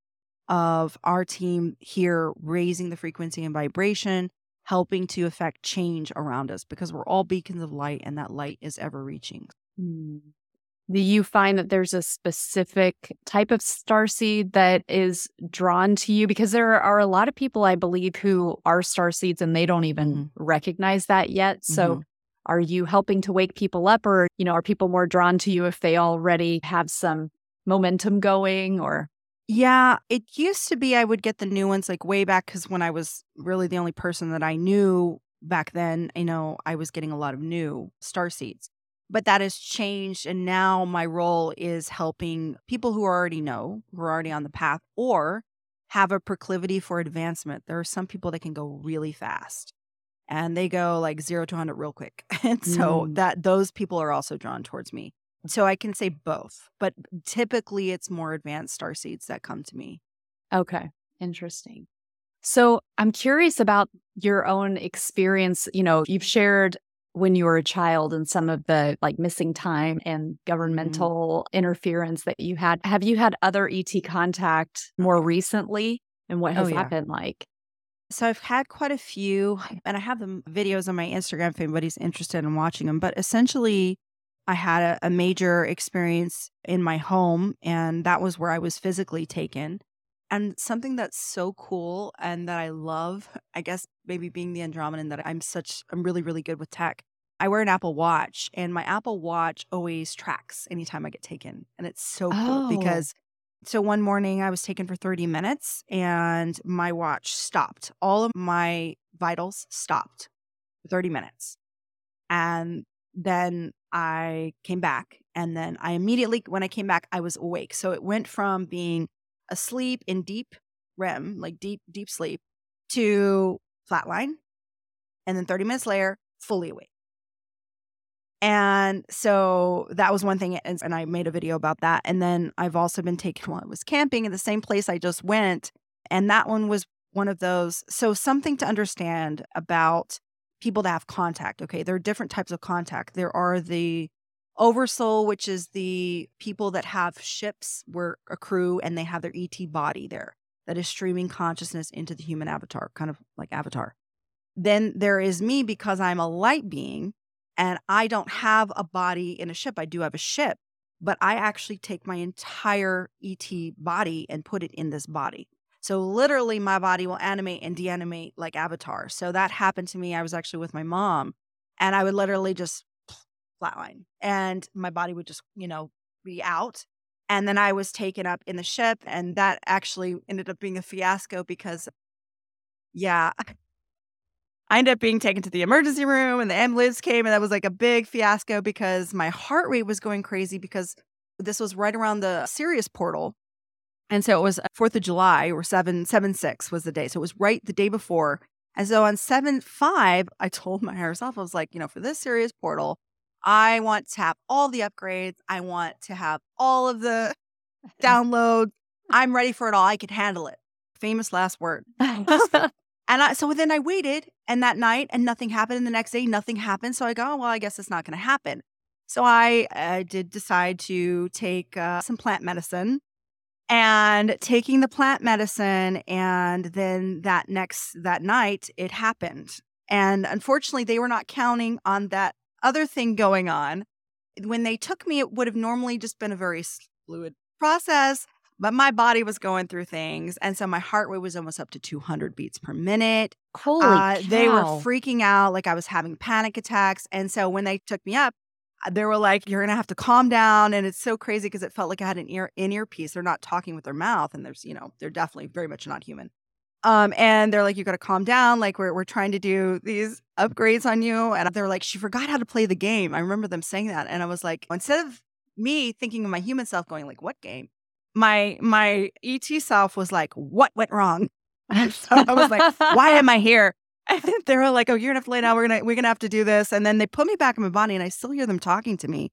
of our team here raising the frequency and vibration, helping to affect change around us because we're all beacons of light and that light is ever reaching. Mm. Do you find that there's a specific type of star seed that is drawn to you? Because there are a lot of people, I believe, who are star seeds and they don't even mm-hmm. recognize that yet. So, mm-hmm. are you helping to wake people up, or you know, are people more drawn to you if they already have some momentum going? Or yeah, it used to be I would get the new ones like way back because when I was really the only person that I knew back then, you know, I was getting a lot of new star seeds but that has changed and now my role is helping people who already know who are already on the path or have a proclivity for advancement. There are some people that can go really fast and they go like 0 to 100 real quick <laughs> and so mm. that those people are also drawn towards me. So i can say both but typically it's more advanced star seeds that come to me. Okay interesting. So i'm curious about your own experience you know you've shared when you were a child and some of the like missing time and mm-hmm. governmental mm-hmm. interference that you had. Have you had other ET contact more recently? And what has oh, yeah. that been like? So I've had quite a few, and I have the videos on my Instagram if anybody's interested in watching them. But essentially, I had a, a major experience in my home, and that was where I was physically taken. And something that's so cool and that I love, I guess maybe being the Andromedan, that I'm such, I'm really, really good with tech. I wear an Apple Watch and my Apple Watch always tracks anytime I get taken. And it's so cool oh. because so one morning I was taken for 30 minutes and my watch stopped. All of my vitals stopped for 30 minutes. And then I came back. And then I immediately, when I came back, I was awake. So it went from being asleep in deep REM, like deep, deep sleep, to flatline. And then 30 minutes later, fully awake. And so that was one thing. And I made a video about that. And then I've also been taken while I was camping in the same place I just went. And that one was one of those. So, something to understand about people that have contact. Okay. There are different types of contact. There are the Oversoul, which is the people that have ships where a crew and they have their ET body there that is streaming consciousness into the human avatar, kind of like Avatar. Then there is me because I'm a light being and I don't have a body in a ship. I do have a ship, but I actually take my entire ET body and put it in this body. So literally my body will animate and deanimate like Avatar. So that happened to me. I was actually with my mom and I would literally just flatline and my body would just, you know, be out. And then I was taken up in the ship and that actually ended up being a fiasco because yeah, <laughs> I ended up being taken to the emergency room and the ambulance came and that was like a big fiasco because my heart rate was going crazy because this was right around the Sirius portal. And so it was uh, 4th of July or 7 7 6 was the day. So it was right the day before. And so on 7 5, I told my <laughs> higher self, I was like, you know, for this Sirius portal, I want to have all the upgrades. I want to have all of the <laughs> downloads. I'm ready for it all. I can handle it. Famous last word. <laughs> <laughs> and I, so then I waited and that night and nothing happened. And the next day, nothing happened. So I go, oh, well, I guess it's not going to happen. So I, I did decide to take uh, some plant medicine and taking the plant medicine. And then that next, that night, it happened. And unfortunately, they were not counting on that other thing going on. When they took me, it would have normally just been a very fluid process, but my body was going through things. And so my heart rate was almost up to 200 beats per minute. Holy uh, They were freaking out, like I was having panic attacks. And so when they took me up, uh, they were like, "You're gonna have to calm down," and it's so crazy because it felt like I had an ear in ear piece. They're not talking with their mouth, and there's, you know, they're definitely very much not human. Um, and they're like, you got to calm down. Like we're we're trying to do these upgrades on you. And they're like, she forgot how to play the game. I remember them saying that, and I was like, instead of me thinking of my human self going like, what game? My my ET self was like, what went wrong? <laughs> And so I was like, why am I <laughs> here? And they were like, oh, you're gonna have to lay down. We're gonna we're gonna have to do this. And then they put me back in my body, and I still hear them talking to me,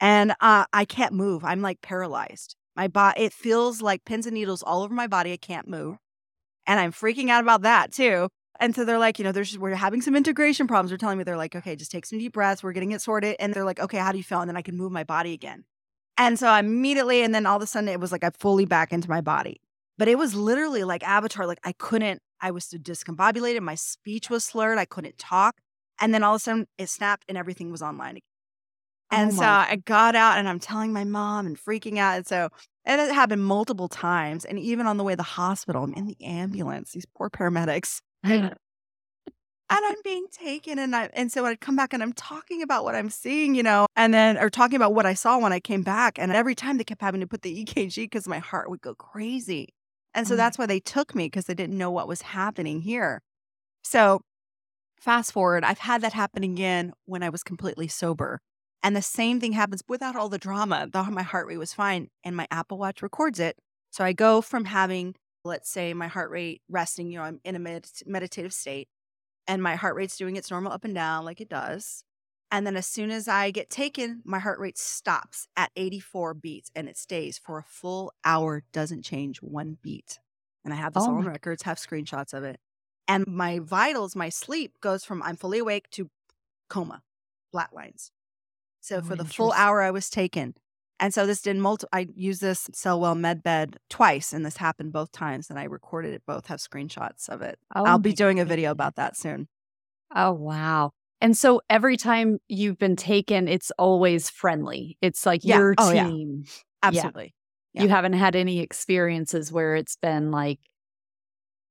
and uh, I can't move. I'm like paralyzed. My body, it feels like pins and needles all over my body. I can't move. And I'm freaking out about that too. And so they're like, you know, there's we're having some integration problems. They're telling me they're like, okay, just take some deep breaths. We're getting it sorted. And they're like, okay, how do you feel? And then I can move my body again. And so I immediately, and then all of a sudden it was like I fully back into my body. But it was literally like Avatar. Like I couldn't, I was discombobulated. My speech was slurred. I couldn't talk. And then all of a sudden it snapped and everything was online again. Oh and Oh so I got out and I'm telling my mom and freaking out. And so, and it happened multiple times. And even on the way to the hospital, I'm in the ambulance, these poor paramedics. and <laughs> I'm being taken and I and so I'd come back and I'm talking about what I'm seeing, you know, and then or talking about what I saw when I came back. And every time they kept having to put the EKG because my heart would go crazy. And so Oh that's why they took me because they didn't know what was happening here. So fast forward, I've had that happen again when I was completely sober. And the same thing happens without all the drama. The, my heart rate was fine and my Apple Watch records it. So I go from having, let's say, my heart rate resting, you know, I'm in a med- meditative state and my heart rate's doing its normal up and down like it does. And then as soon as I get taken, my heart rate stops at 84 beats and it stays for a full hour, doesn't change one beat. And I have this Oh all on records, have screenshots of it. And my vitals, my sleep goes from I'm fully awake to coma, flat lines. So Oh, for the full hour I was taken. And so this did multi I used this Cellwell med bed twice and this happened both times and I recorded it both, have screenshots of it. Oh I'll be doing a video about that soon. Oh, wow. And so every time you've been taken, it's always friendly. It's like Yeah. your Oh, yeah. team. Absolutely. You Yeah. haven't had any experiences where it's been like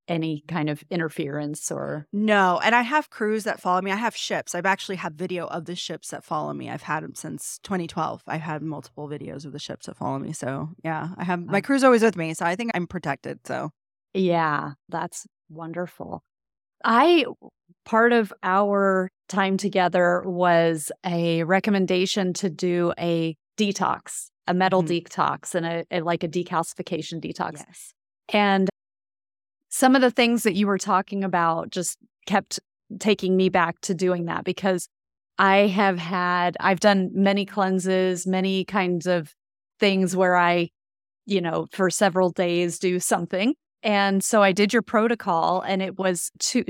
any kind of interference or. No, and I have crews that follow me. I have ships. I've actually have video of the ships that follow me. I've had them since 2012. I've had multiple videos of the ships that follow me. So yeah, I have my Oh. crew's always with me. So I think I'm protected. So Yeah, that's wonderful. I, part of our time together was a recommendation to do a detox, a metal Mhm. detox, and a, a like a decalcification detox. yes. And some of the things that you were talking about just kept taking me back to doing that because I have had, I've done many cleanses, many kinds of things where I, you know, for several days do something. And so I did your protocol and it was two,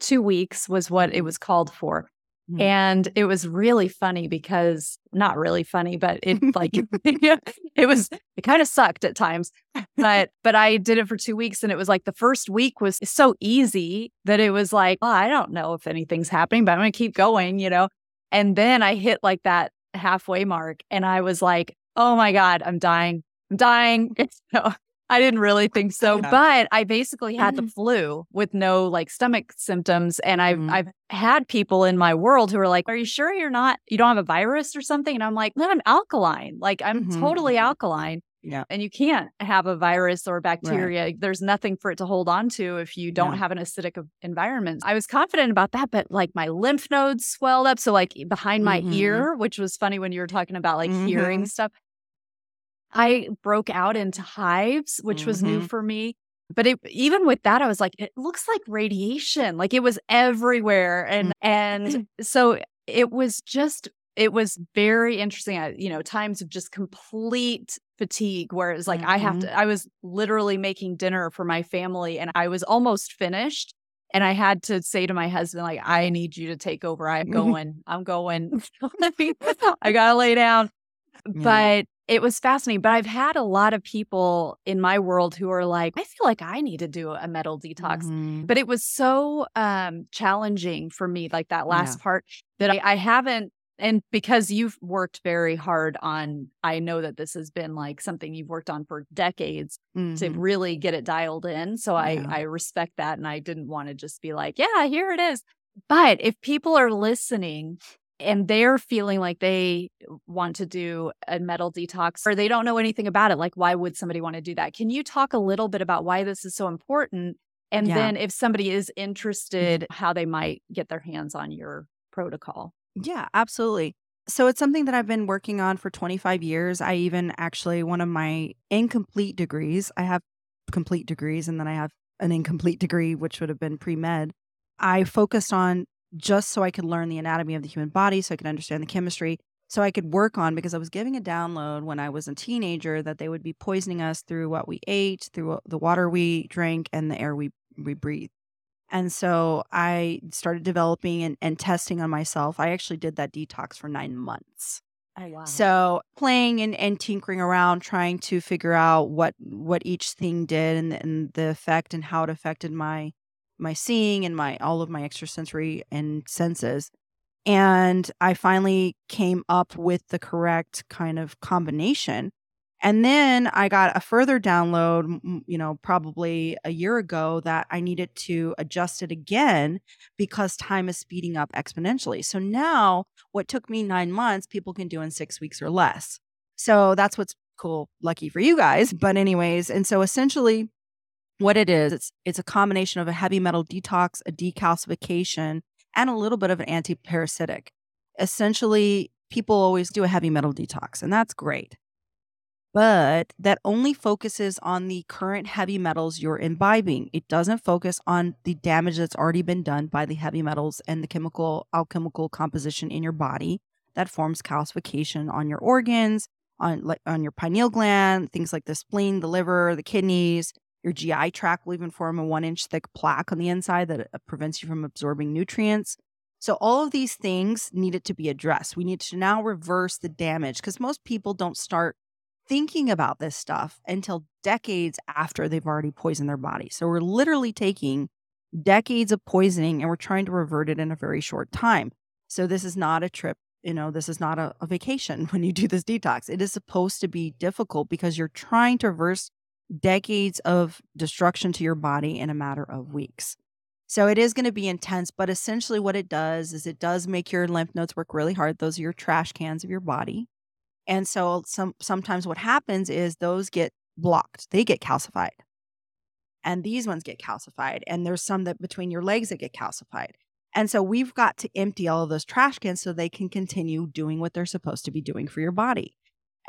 two weeks was what it was called for. Mhm. And it was really funny because not really funny, but it <laughs> like <laughs> it was it kind of sucked at times. But <laughs> but I did it for 2 weeks and it was like the first week was so easy that it was like, well, I don't know if anything's happening, but I'm going to keep going, you know. And then I hit like that halfway mark and I was like, "Oh my god, I'm dying. I'm dying." So I didn't really think so, Yeah. but I basically had the flu with no like stomach symptoms and I've Mhm. I've had people in my world who are like, "Are you sure you're not you don't have a virus or something?" And I'm like, "No, I'm alkaline. Like I'm Mhm. totally alkaline." Yeah. And you can't have a virus or bacteria. There's nothing for it to hold on to if you don't Yeah. have an acidic environment. I was confident about that, but like my lymph nodes swelled up. So, like behind my Mhm. ear, which was funny when you were talking about like hearing Mhm. stuff, I broke out into hives, which was new Mhm. for me. But it, even with that, I was like, it looks like radiation. Like it was everywhere. And, and so it was just, it was very interesting. I, you know, times of just complete fatigue where it was like, I have to, I was literally making dinner for my family and I was almost finished. And I had to say to my husband, like, I need you to take over. I'm Mhm. going, I'm going. <laughs> <laughs> I gotta lay down. Yeah. But it was fascinating. But I've had a lot of people in my world who are like, I feel like I need to do a metal detox. Mhm. But it was so um challenging for me, like that last Yeah. part, that I, I haven't and because you've worked very hard on, I know that this has been like something you've worked on for decades to Mhm. really get it dialed in. So I I respect that, and I didn't want to just be like, yeah, here it is. But if people are listening and they're feeling like they want to do a metal detox or they don't know anything about it, like why would somebody want to do that? Can you talk a little bit about why this is so important? And Yeah. then if somebody is interested, how they might get their hands on your protocol. Yeah, absolutely. So it's something that I've been working on for 25 years. I even actually, one of my incomplete degrees, I have complete degrees and then I have an incomplete degree, which would have been pre med. I focused on just so I could learn the anatomy of the human body, so I could understand the chemistry, so I could work on because I was giving a download when I was a teenager that they would be poisoning us through what we ate, through the water we drank, and the air we, we breathe. And so I started developing and, and testing on myself. I actually did that detox for nine months. Oh wow. So playing and, and tinkering around, trying to figure out what what each thing did and, and the effect and how it affected my my seeing and my all of my extrasensory and senses. And I finally came up with the correct kind of combination. And then I got a further download, you know, probably a year ago that I needed to adjust it again because time is speeding up exponentially. So now what took me nine months, people can do in six weeks or less. So that's what's cool, lucky for you guys. But, anyways, and so essentially, what it is, it's it's a combination of a heavy metal detox, a decalcification, and a little bit of an antiparasitic. Essentially, people always do a heavy metal detox, and that's great but that only focuses on the current heavy metals you're imbibing. It doesn't focus on the damage that's already been done by the heavy metals and the chemical alchemical composition in your body that forms calcification on your organs, on like on your pineal gland, things like the spleen, the liver, the kidneys. Your GI tract will even form a one inch thick plaque on the inside that uh, prevents you from absorbing nutrients. So, all of these things needed to be addressed. We need to now reverse the damage because most people don't start thinking about this stuff until decades after they've already poisoned their body. So we're literally taking decades of poisoning and we're trying to revert it in a very short time. So this is not a trip, you know, this is not a, a vacation <laughs> when you do this detox. It is supposed to be difficult because you're trying to reverse decades of destruction to your body in a matter of weeks. So it is going to be intense, but essentially what it does is it does make your lymph nodes work really hard. Those are your trash cans of your body. And so some sometimes what happens is those get blocked. They get calcified. And these ones get calcified. And there's some that between your legs that get calcified. And so we've got to empty all of those trash cans so they can continue doing what they're supposed to be doing for your body.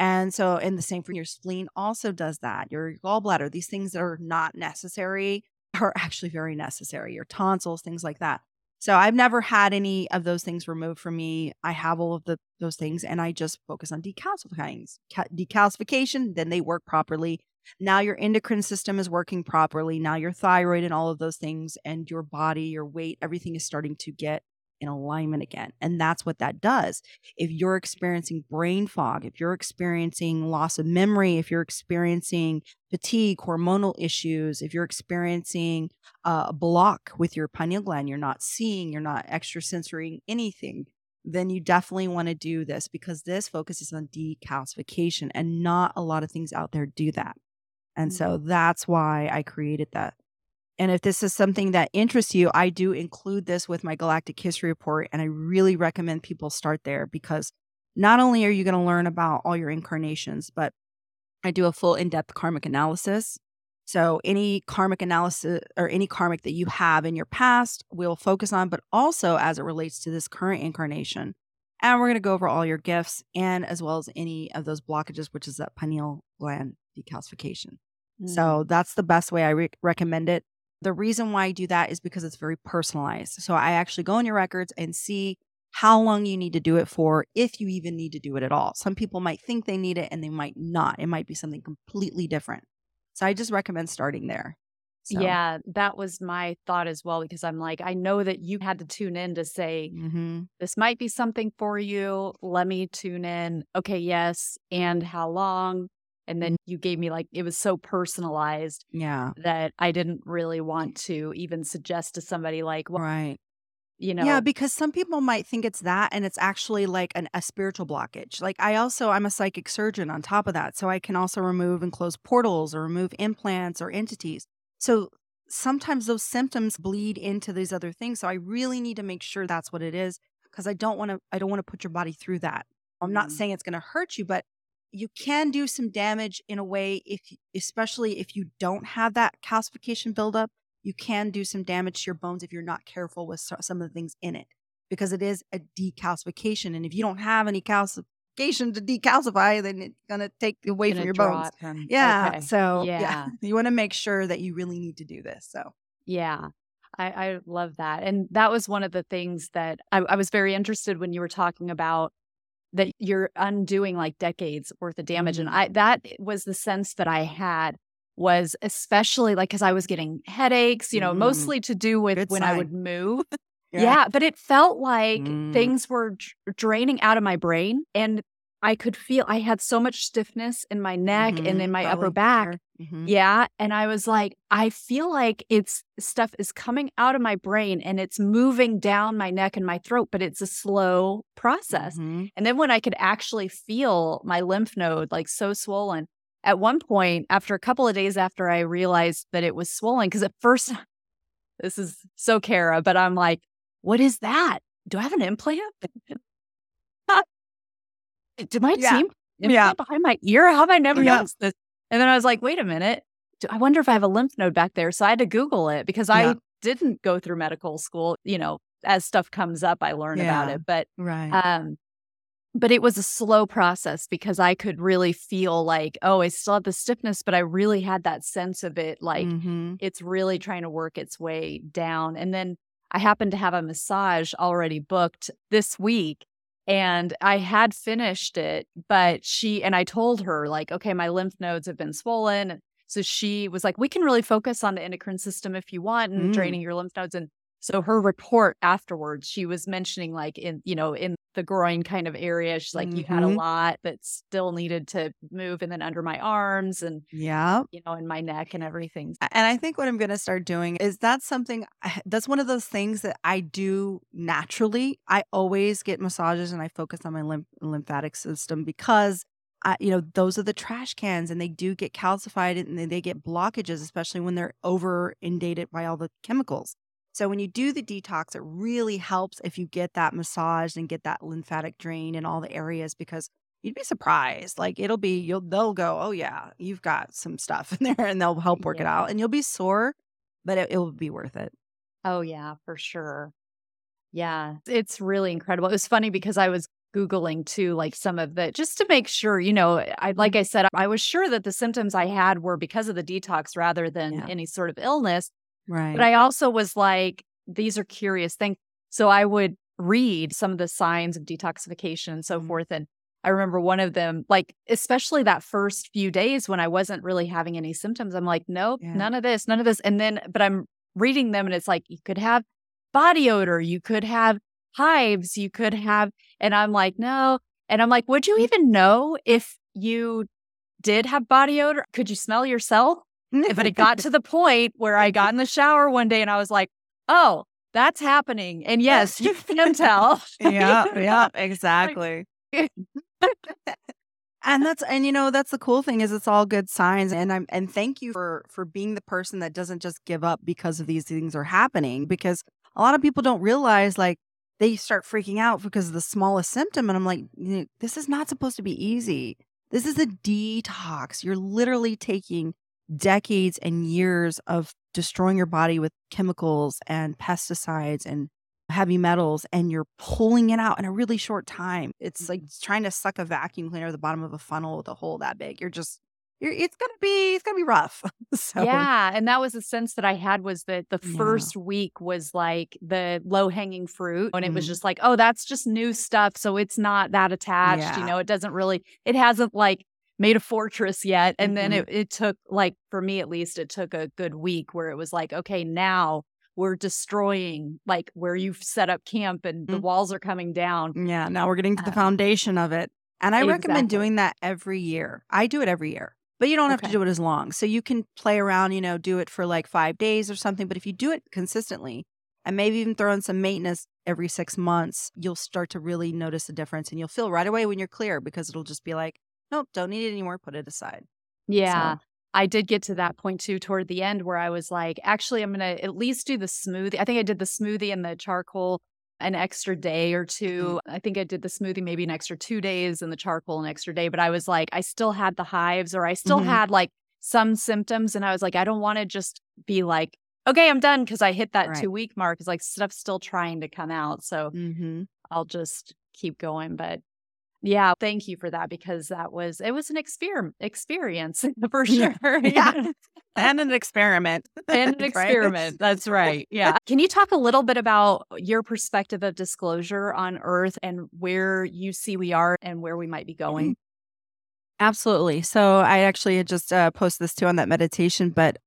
And so, and the same for your spleen also does that. Your gallbladder, these things that are not necessary are actually very necessary. Your tonsils, things like that. So I've never had any of those things removed from me. I have all of the those things and I just focus on decalcifying. Decalcification, then they work properly. Now your endocrine system is working properly. Now your thyroid and all of those things and your body, your weight, everything is starting to get in alignment again. And that's what that does. If you're experiencing brain fog, if you're experiencing loss of memory, if you're experiencing fatigue, hormonal issues, if you're experiencing uh, a block with your pineal gland, you're not seeing, you're not extrasensory anything, then you definitely want to do this because this focuses on decalcification and not a lot of things out there do that. And mm-hmm. so that's why I created that and if this is something that interests you, I do include this with my Galactic History Report. And I really recommend people start there because not only are you going to learn about all your incarnations, but I do a full in depth karmic analysis. So, any karmic analysis or any karmic that you have in your past, we'll focus on, but also as it relates to this current incarnation. And we're going to go over all your gifts and as well as any of those blockages, which is that pineal gland decalcification. Mm. So, that's the best way I re- recommend it. The reason why I do that is because it's very personalized. So I actually go in your records and see how long you need to do it for, if you even need to do it at all. Some people might think they need it and they might not. It might be something completely different. So I just recommend starting there. So. Yeah, that was my thought as well because I'm like, I know that you had to tune in to say, mm-hmm. this might be something for you. Let me tune in. Okay, yes. And how long? And then you gave me like, it was so personalized. Yeah. That I didn't really want to even suggest to somebody, like, well, right. You know, yeah, because some people might think it's that and it's actually like an, a spiritual blockage. Like, I also, I'm a psychic surgeon on top of that. So I can also remove and close portals or remove implants or entities. So sometimes those symptoms bleed into these other things. So I really need to make sure that's what it is because I don't want to, I don't want to put your body through that. I'm not mm. saying it's going to hurt you, but you can do some damage in a way if especially if you don't have that calcification buildup you can do some damage to your bones if you're not careful with some of the things in it because it is a decalcification and if you don't have any calcification to decalcify then it's going to take away from your bones yeah okay. so yeah, yeah. <laughs> you want to make sure that you really need to do this so yeah I, I love that. And that was one of the things that I, I was very interested when you were talking about that you're undoing like decades worth of damage. Mm-hmm. And I that was the sense that I had was especially like because I was getting headaches, you know, mm-hmm. mostly to do with Good when sign. I would move. yeah. yeah. but it felt like mm. things were draining out of my brain and I could feel I had so much stiffness in my neck mm-hmm, and in my upper back. Mm-hmm. Yeah. And I was like, I feel like it's stuff is coming out of my brain and it's moving down my neck and my throat, but it's a slow process. Mm-hmm. And then when I could actually feel my lymph node like so swollen, at one point, after a couple of days after I realized that it was swollen, because at first, <laughs> this is so Kara, but I'm like, what is that? Do I have an implant? <laughs> Did my yeah. team yeah. behind my ear? How have I never yeah. noticed this? And then I was like, wait a minute. I wonder if I have a lymph node back there. So I had to Google it because yeah. I didn't go through medical school. You know, as stuff comes up, I learn about it. But right. um, but it was a slow process because I could really feel like, oh, I still have the stiffness, but I really had that sense of it like mm-hmm. it's really trying to work its way down. And then I happened to have a massage already booked this week and I had finished it, but she and I told her, like, okay, my lymph nodes have been swollen. So she was like, we can really focus on the endocrine system if you want and mm. draining your lymph nodes. And so her report afterwards, she was mentioning like in, you know, in the groin kind of area, she's like, mm-hmm. you had a mm-hmm. lot that still needed to move and then under my arms and yeah, you know, in my neck and everything. And I think what I'm going to start doing is that's something that's one of those things that I do naturally. I always get massages and I focus on my lymph- lymphatic system because I, you know, those are the trash cans and they do get calcified and they get blockages, especially when they're over inundated by all the chemicals. So when you do the detox, it really helps if you get that massage and get that lymphatic drain in all the areas because you'd be surprised. Like it'll be you'll they'll go, "Oh yeah, you've got some stuff in there," and they'll help work yeah. it out, and you'll be sore, but it, it will be worth it. Oh yeah, for sure. Yeah, it's really incredible. It was funny because I was googling too like some of the just to make sure you know i like mm-hmm. i said i was sure that the symptoms i had were because of the detox rather than yeah. any sort of illness Right. But I also was like, these are curious things. So I would read some of the signs of detoxification and so mm-hmm. forth. And I remember one of them, like, especially that first few days when I wasn't really having any symptoms. I'm like, nope, yeah. none of this, none of this. And then, but I'm reading them and it's like, you could have body odor, you could have hives, you could have, and I'm like, no. And I'm like, would you even know if you did have body odor? Could you smell yourself? But it got to the point where I got in the shower one day and I was like, oh, that's happening. And yes, you can tell. <laughs> yeah, yeah, <laughs> exactly. Eh. and that's and you know that's the cool thing is it's all good signs and i'm and thank you for for being the person that doesn't just give up because of these things are happening because a lot of people don't realize like they start freaking out because of the smallest symptom and i'm like this is not supposed to be easy this is a detox you're literally taking decades and years of destroying your body with chemicals and pesticides and heavy metals and you're pulling it out in a really short time. It's like mm-hmm. trying to suck a vacuum cleaner at the bottom of a funnel with a hole that big. You're just you're, it's gonna be it's gonna be rough. <laughs> so yeah, and that was the sense that I had was that the first yeah. week was like the low hanging fruit, and mm. it was mm-hmm. just like, oh, that's just new stuff, so it's not that attached. Yeah. You know, it doesn't really, it hasn't like made a fortress yet. And mm-hmm. then it, it took, like, for me at least, it took a good week where it was like, okay, now we're destroying like where you've set up camp and the mm-hmm. walls are coming down. Yeah. Now we're getting to the uh, foundation of it. And I exactly. recommend doing that every year. I do it every year, but you don't have okay. to do it as long. So you can play around, you know, do it for like five days or something. But if you do it consistently and maybe even throw in some maintenance every six months, you'll start to really notice a difference and you'll feel right away when you're clear because it'll just be like, nope, don't need it anymore. Put it aside. Yeah. So. I did get to that point too toward the end where I was like, actually, I'm going to at least do the smoothie. I think I did the smoothie and the charcoal an extra day or 2 mm-hmm. I think I did the smoothie maybe an extra two days and the charcoal an extra day. But I was like, I still had the hives or I still mm-hmm. had like some symptoms. And I was like, I don't want to just be like, okay, I'm done because I hit that right. two week mark. It's like stuff's still trying to come out. So mm-hmm. I'll just keep going. But yeah, thank you for that because that was it was an experiment experience <laughs> for sure. <laughs> Yeah. and an experiment. <laughs> and an experiment. That's right. Yeah. Can you talk a little bit about your perspective of disclosure on earth and where you see we are and where we might be going? Mm-hmm. Absolutely. So I actually just uh, posted this too on that meditation, but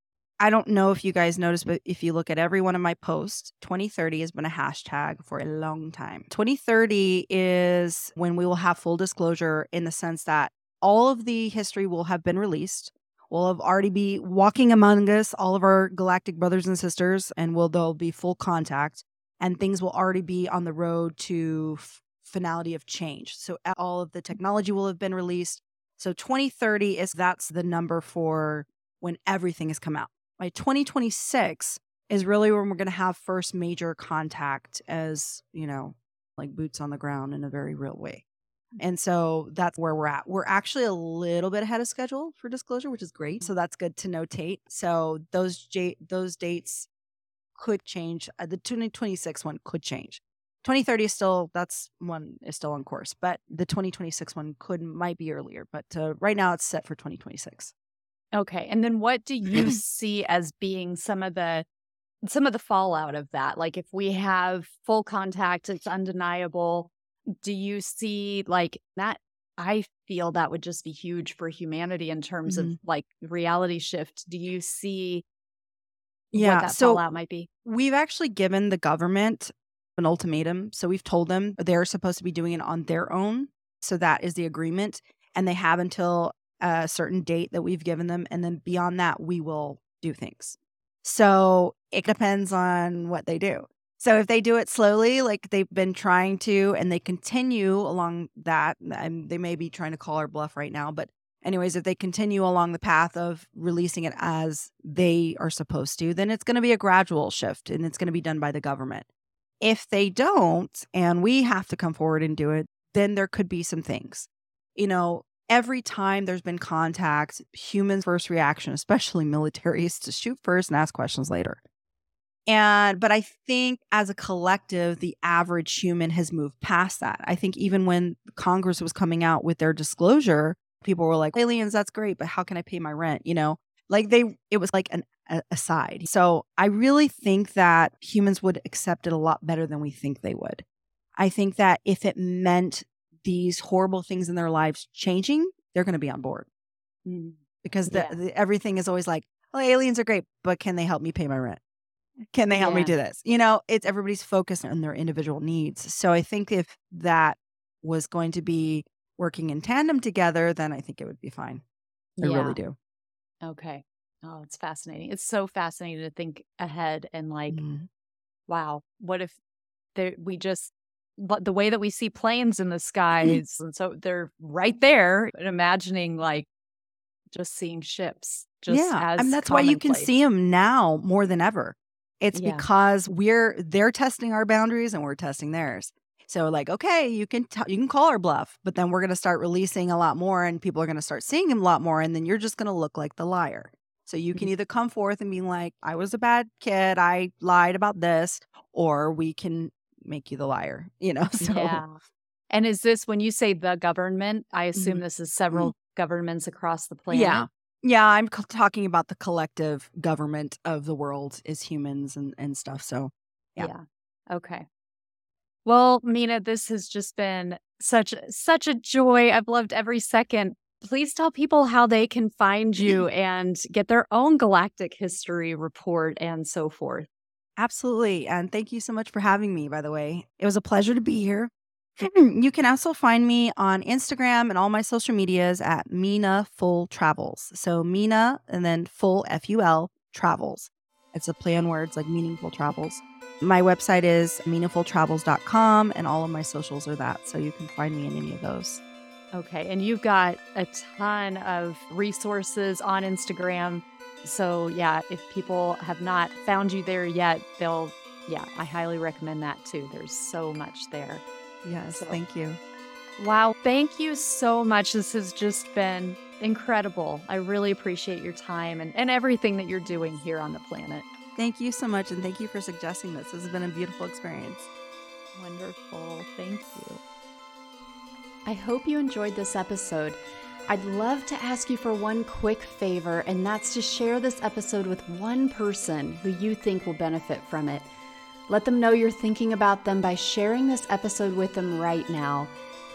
I don't know if you guys noticed, but if you look at every one of my posts, 2030 has been a hashtag for a long time. 2030 is when we will have full disclosure in the sense that all of the history will have been released. We'll have already be walking among us, all of our galactic brothers and sisters, and will there'll be full contact, and things will already be on the road to f- finality of change. So all of the technology will have been released. So 2030 is that's the number for when everything has come out by 2026 is really when we're going to have first major contact as, you know, like boots on the ground in a very real way. And so that's where we're at. We're actually a little bit ahead of schedule for disclosure, which is great. So that's good to notate. So those J- those dates could change. Uh, the 2026 one could change. 2030 is still that's one is still on course, but the 2026 one could might be earlier. But uh, right now it's set for 2026. Okay. And then what do you <clears throat> see as being some of the some of the fallout of that? Like if we have full contact, it's undeniable. Do you see like that I feel that would just be huge for humanity in terms mm-hmm. of like reality shift. Do you see yeah, what that so fallout might be? We've actually given the government an ultimatum. So we've told them they're supposed to be doing it on their own. So that is the agreement. And they have until a certain date that we've given them. And then beyond that, we will do things. So it depends on what they do. So if they do it slowly, like they've been trying to, and they continue along that, and they may be trying to call our bluff right now, but anyways, if they continue along the path of releasing it as they are supposed to, then it's going to be a gradual shift and it's going to be done by the government. If they don't, and we have to come forward and do it, then there could be some things. You know, every time there's been contact, humans' first reaction, especially military, is to shoot first and ask questions later. And, but I think as a collective, the average human has moved past that. I think even when Congress was coming out with their disclosure, people were like, aliens, that's great, but how can I pay my rent? You know, like they, it was like an aside. So I really think that humans would accept it a lot better than we think they would. I think that if it meant these horrible things in their lives changing, they're going to be on board mm. because the, yeah. the, everything is always like, oh, aliens are great, but can they help me pay my rent? Can they help yeah. me do this? You know, it's everybody's focused on their individual needs. So I think if that was going to be working in tandem together, then I think it would be fine. I yeah. really do. Okay. Oh, it's fascinating. It's so fascinating to think ahead and like, mm. wow, what if there, we just the way that we see planes in the mm. skies. and so they're right there. And imagining like just seeing ships. Just yeah. and that's why you can see them now more than ever. It's yeah. because we're they're testing our boundaries and we're testing theirs. So like, okay, you can t- you can call our bluff, but then we're going to start releasing a lot more, and people are going to start seeing him a lot more, and then you're just going to look like the liar. So you can mm-hmm. either come forth and be like, I was a bad kid, I lied about this, or we can make you the liar, you know? <laughs> So, yeah. And is this when you say the government? I assume mm-hmm. this is several mm-hmm. governments across the planet. Yeah. Yeah, I'm co- talking about the collective government of the world as humans and, and stuff. So, yeah. yeah. Okay. Well, Mina, this has just been such such a joy. I've loved every second. Please tell people how they can find you <laughs> and get their own galactic history report and so forth. Absolutely. And thank you so much for having me, by the way. It was a pleasure to be here. <clears throat> you can also find me on Instagram and all my social medias at Mina Full Travels. So Mina and then full F U L travels. It's a play on words like meaningful travels. My website is meaningfultravels.com and all of my socials are that. So you can find me in any of those. Okay. And you've got a ton of resources on Instagram so, yeah, if people have not found you there yet, they'll, yeah, I highly recommend that too. There's so much there. Yes, so, thank you. Wow, thank you so much. This has just been incredible. I really appreciate your time and, and everything that you're doing here on the planet. Thank you so much, and thank you for suggesting this. This has been a beautiful experience. Wonderful. Thank you. I hope you enjoyed this episode. I'd love to ask you for one quick favor, and that's to share this episode with one person who you think will benefit from it. Let them know you're thinking about them by sharing this episode with them right now.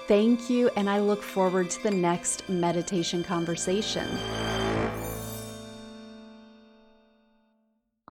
Thank you, and I look forward to the next meditation conversation.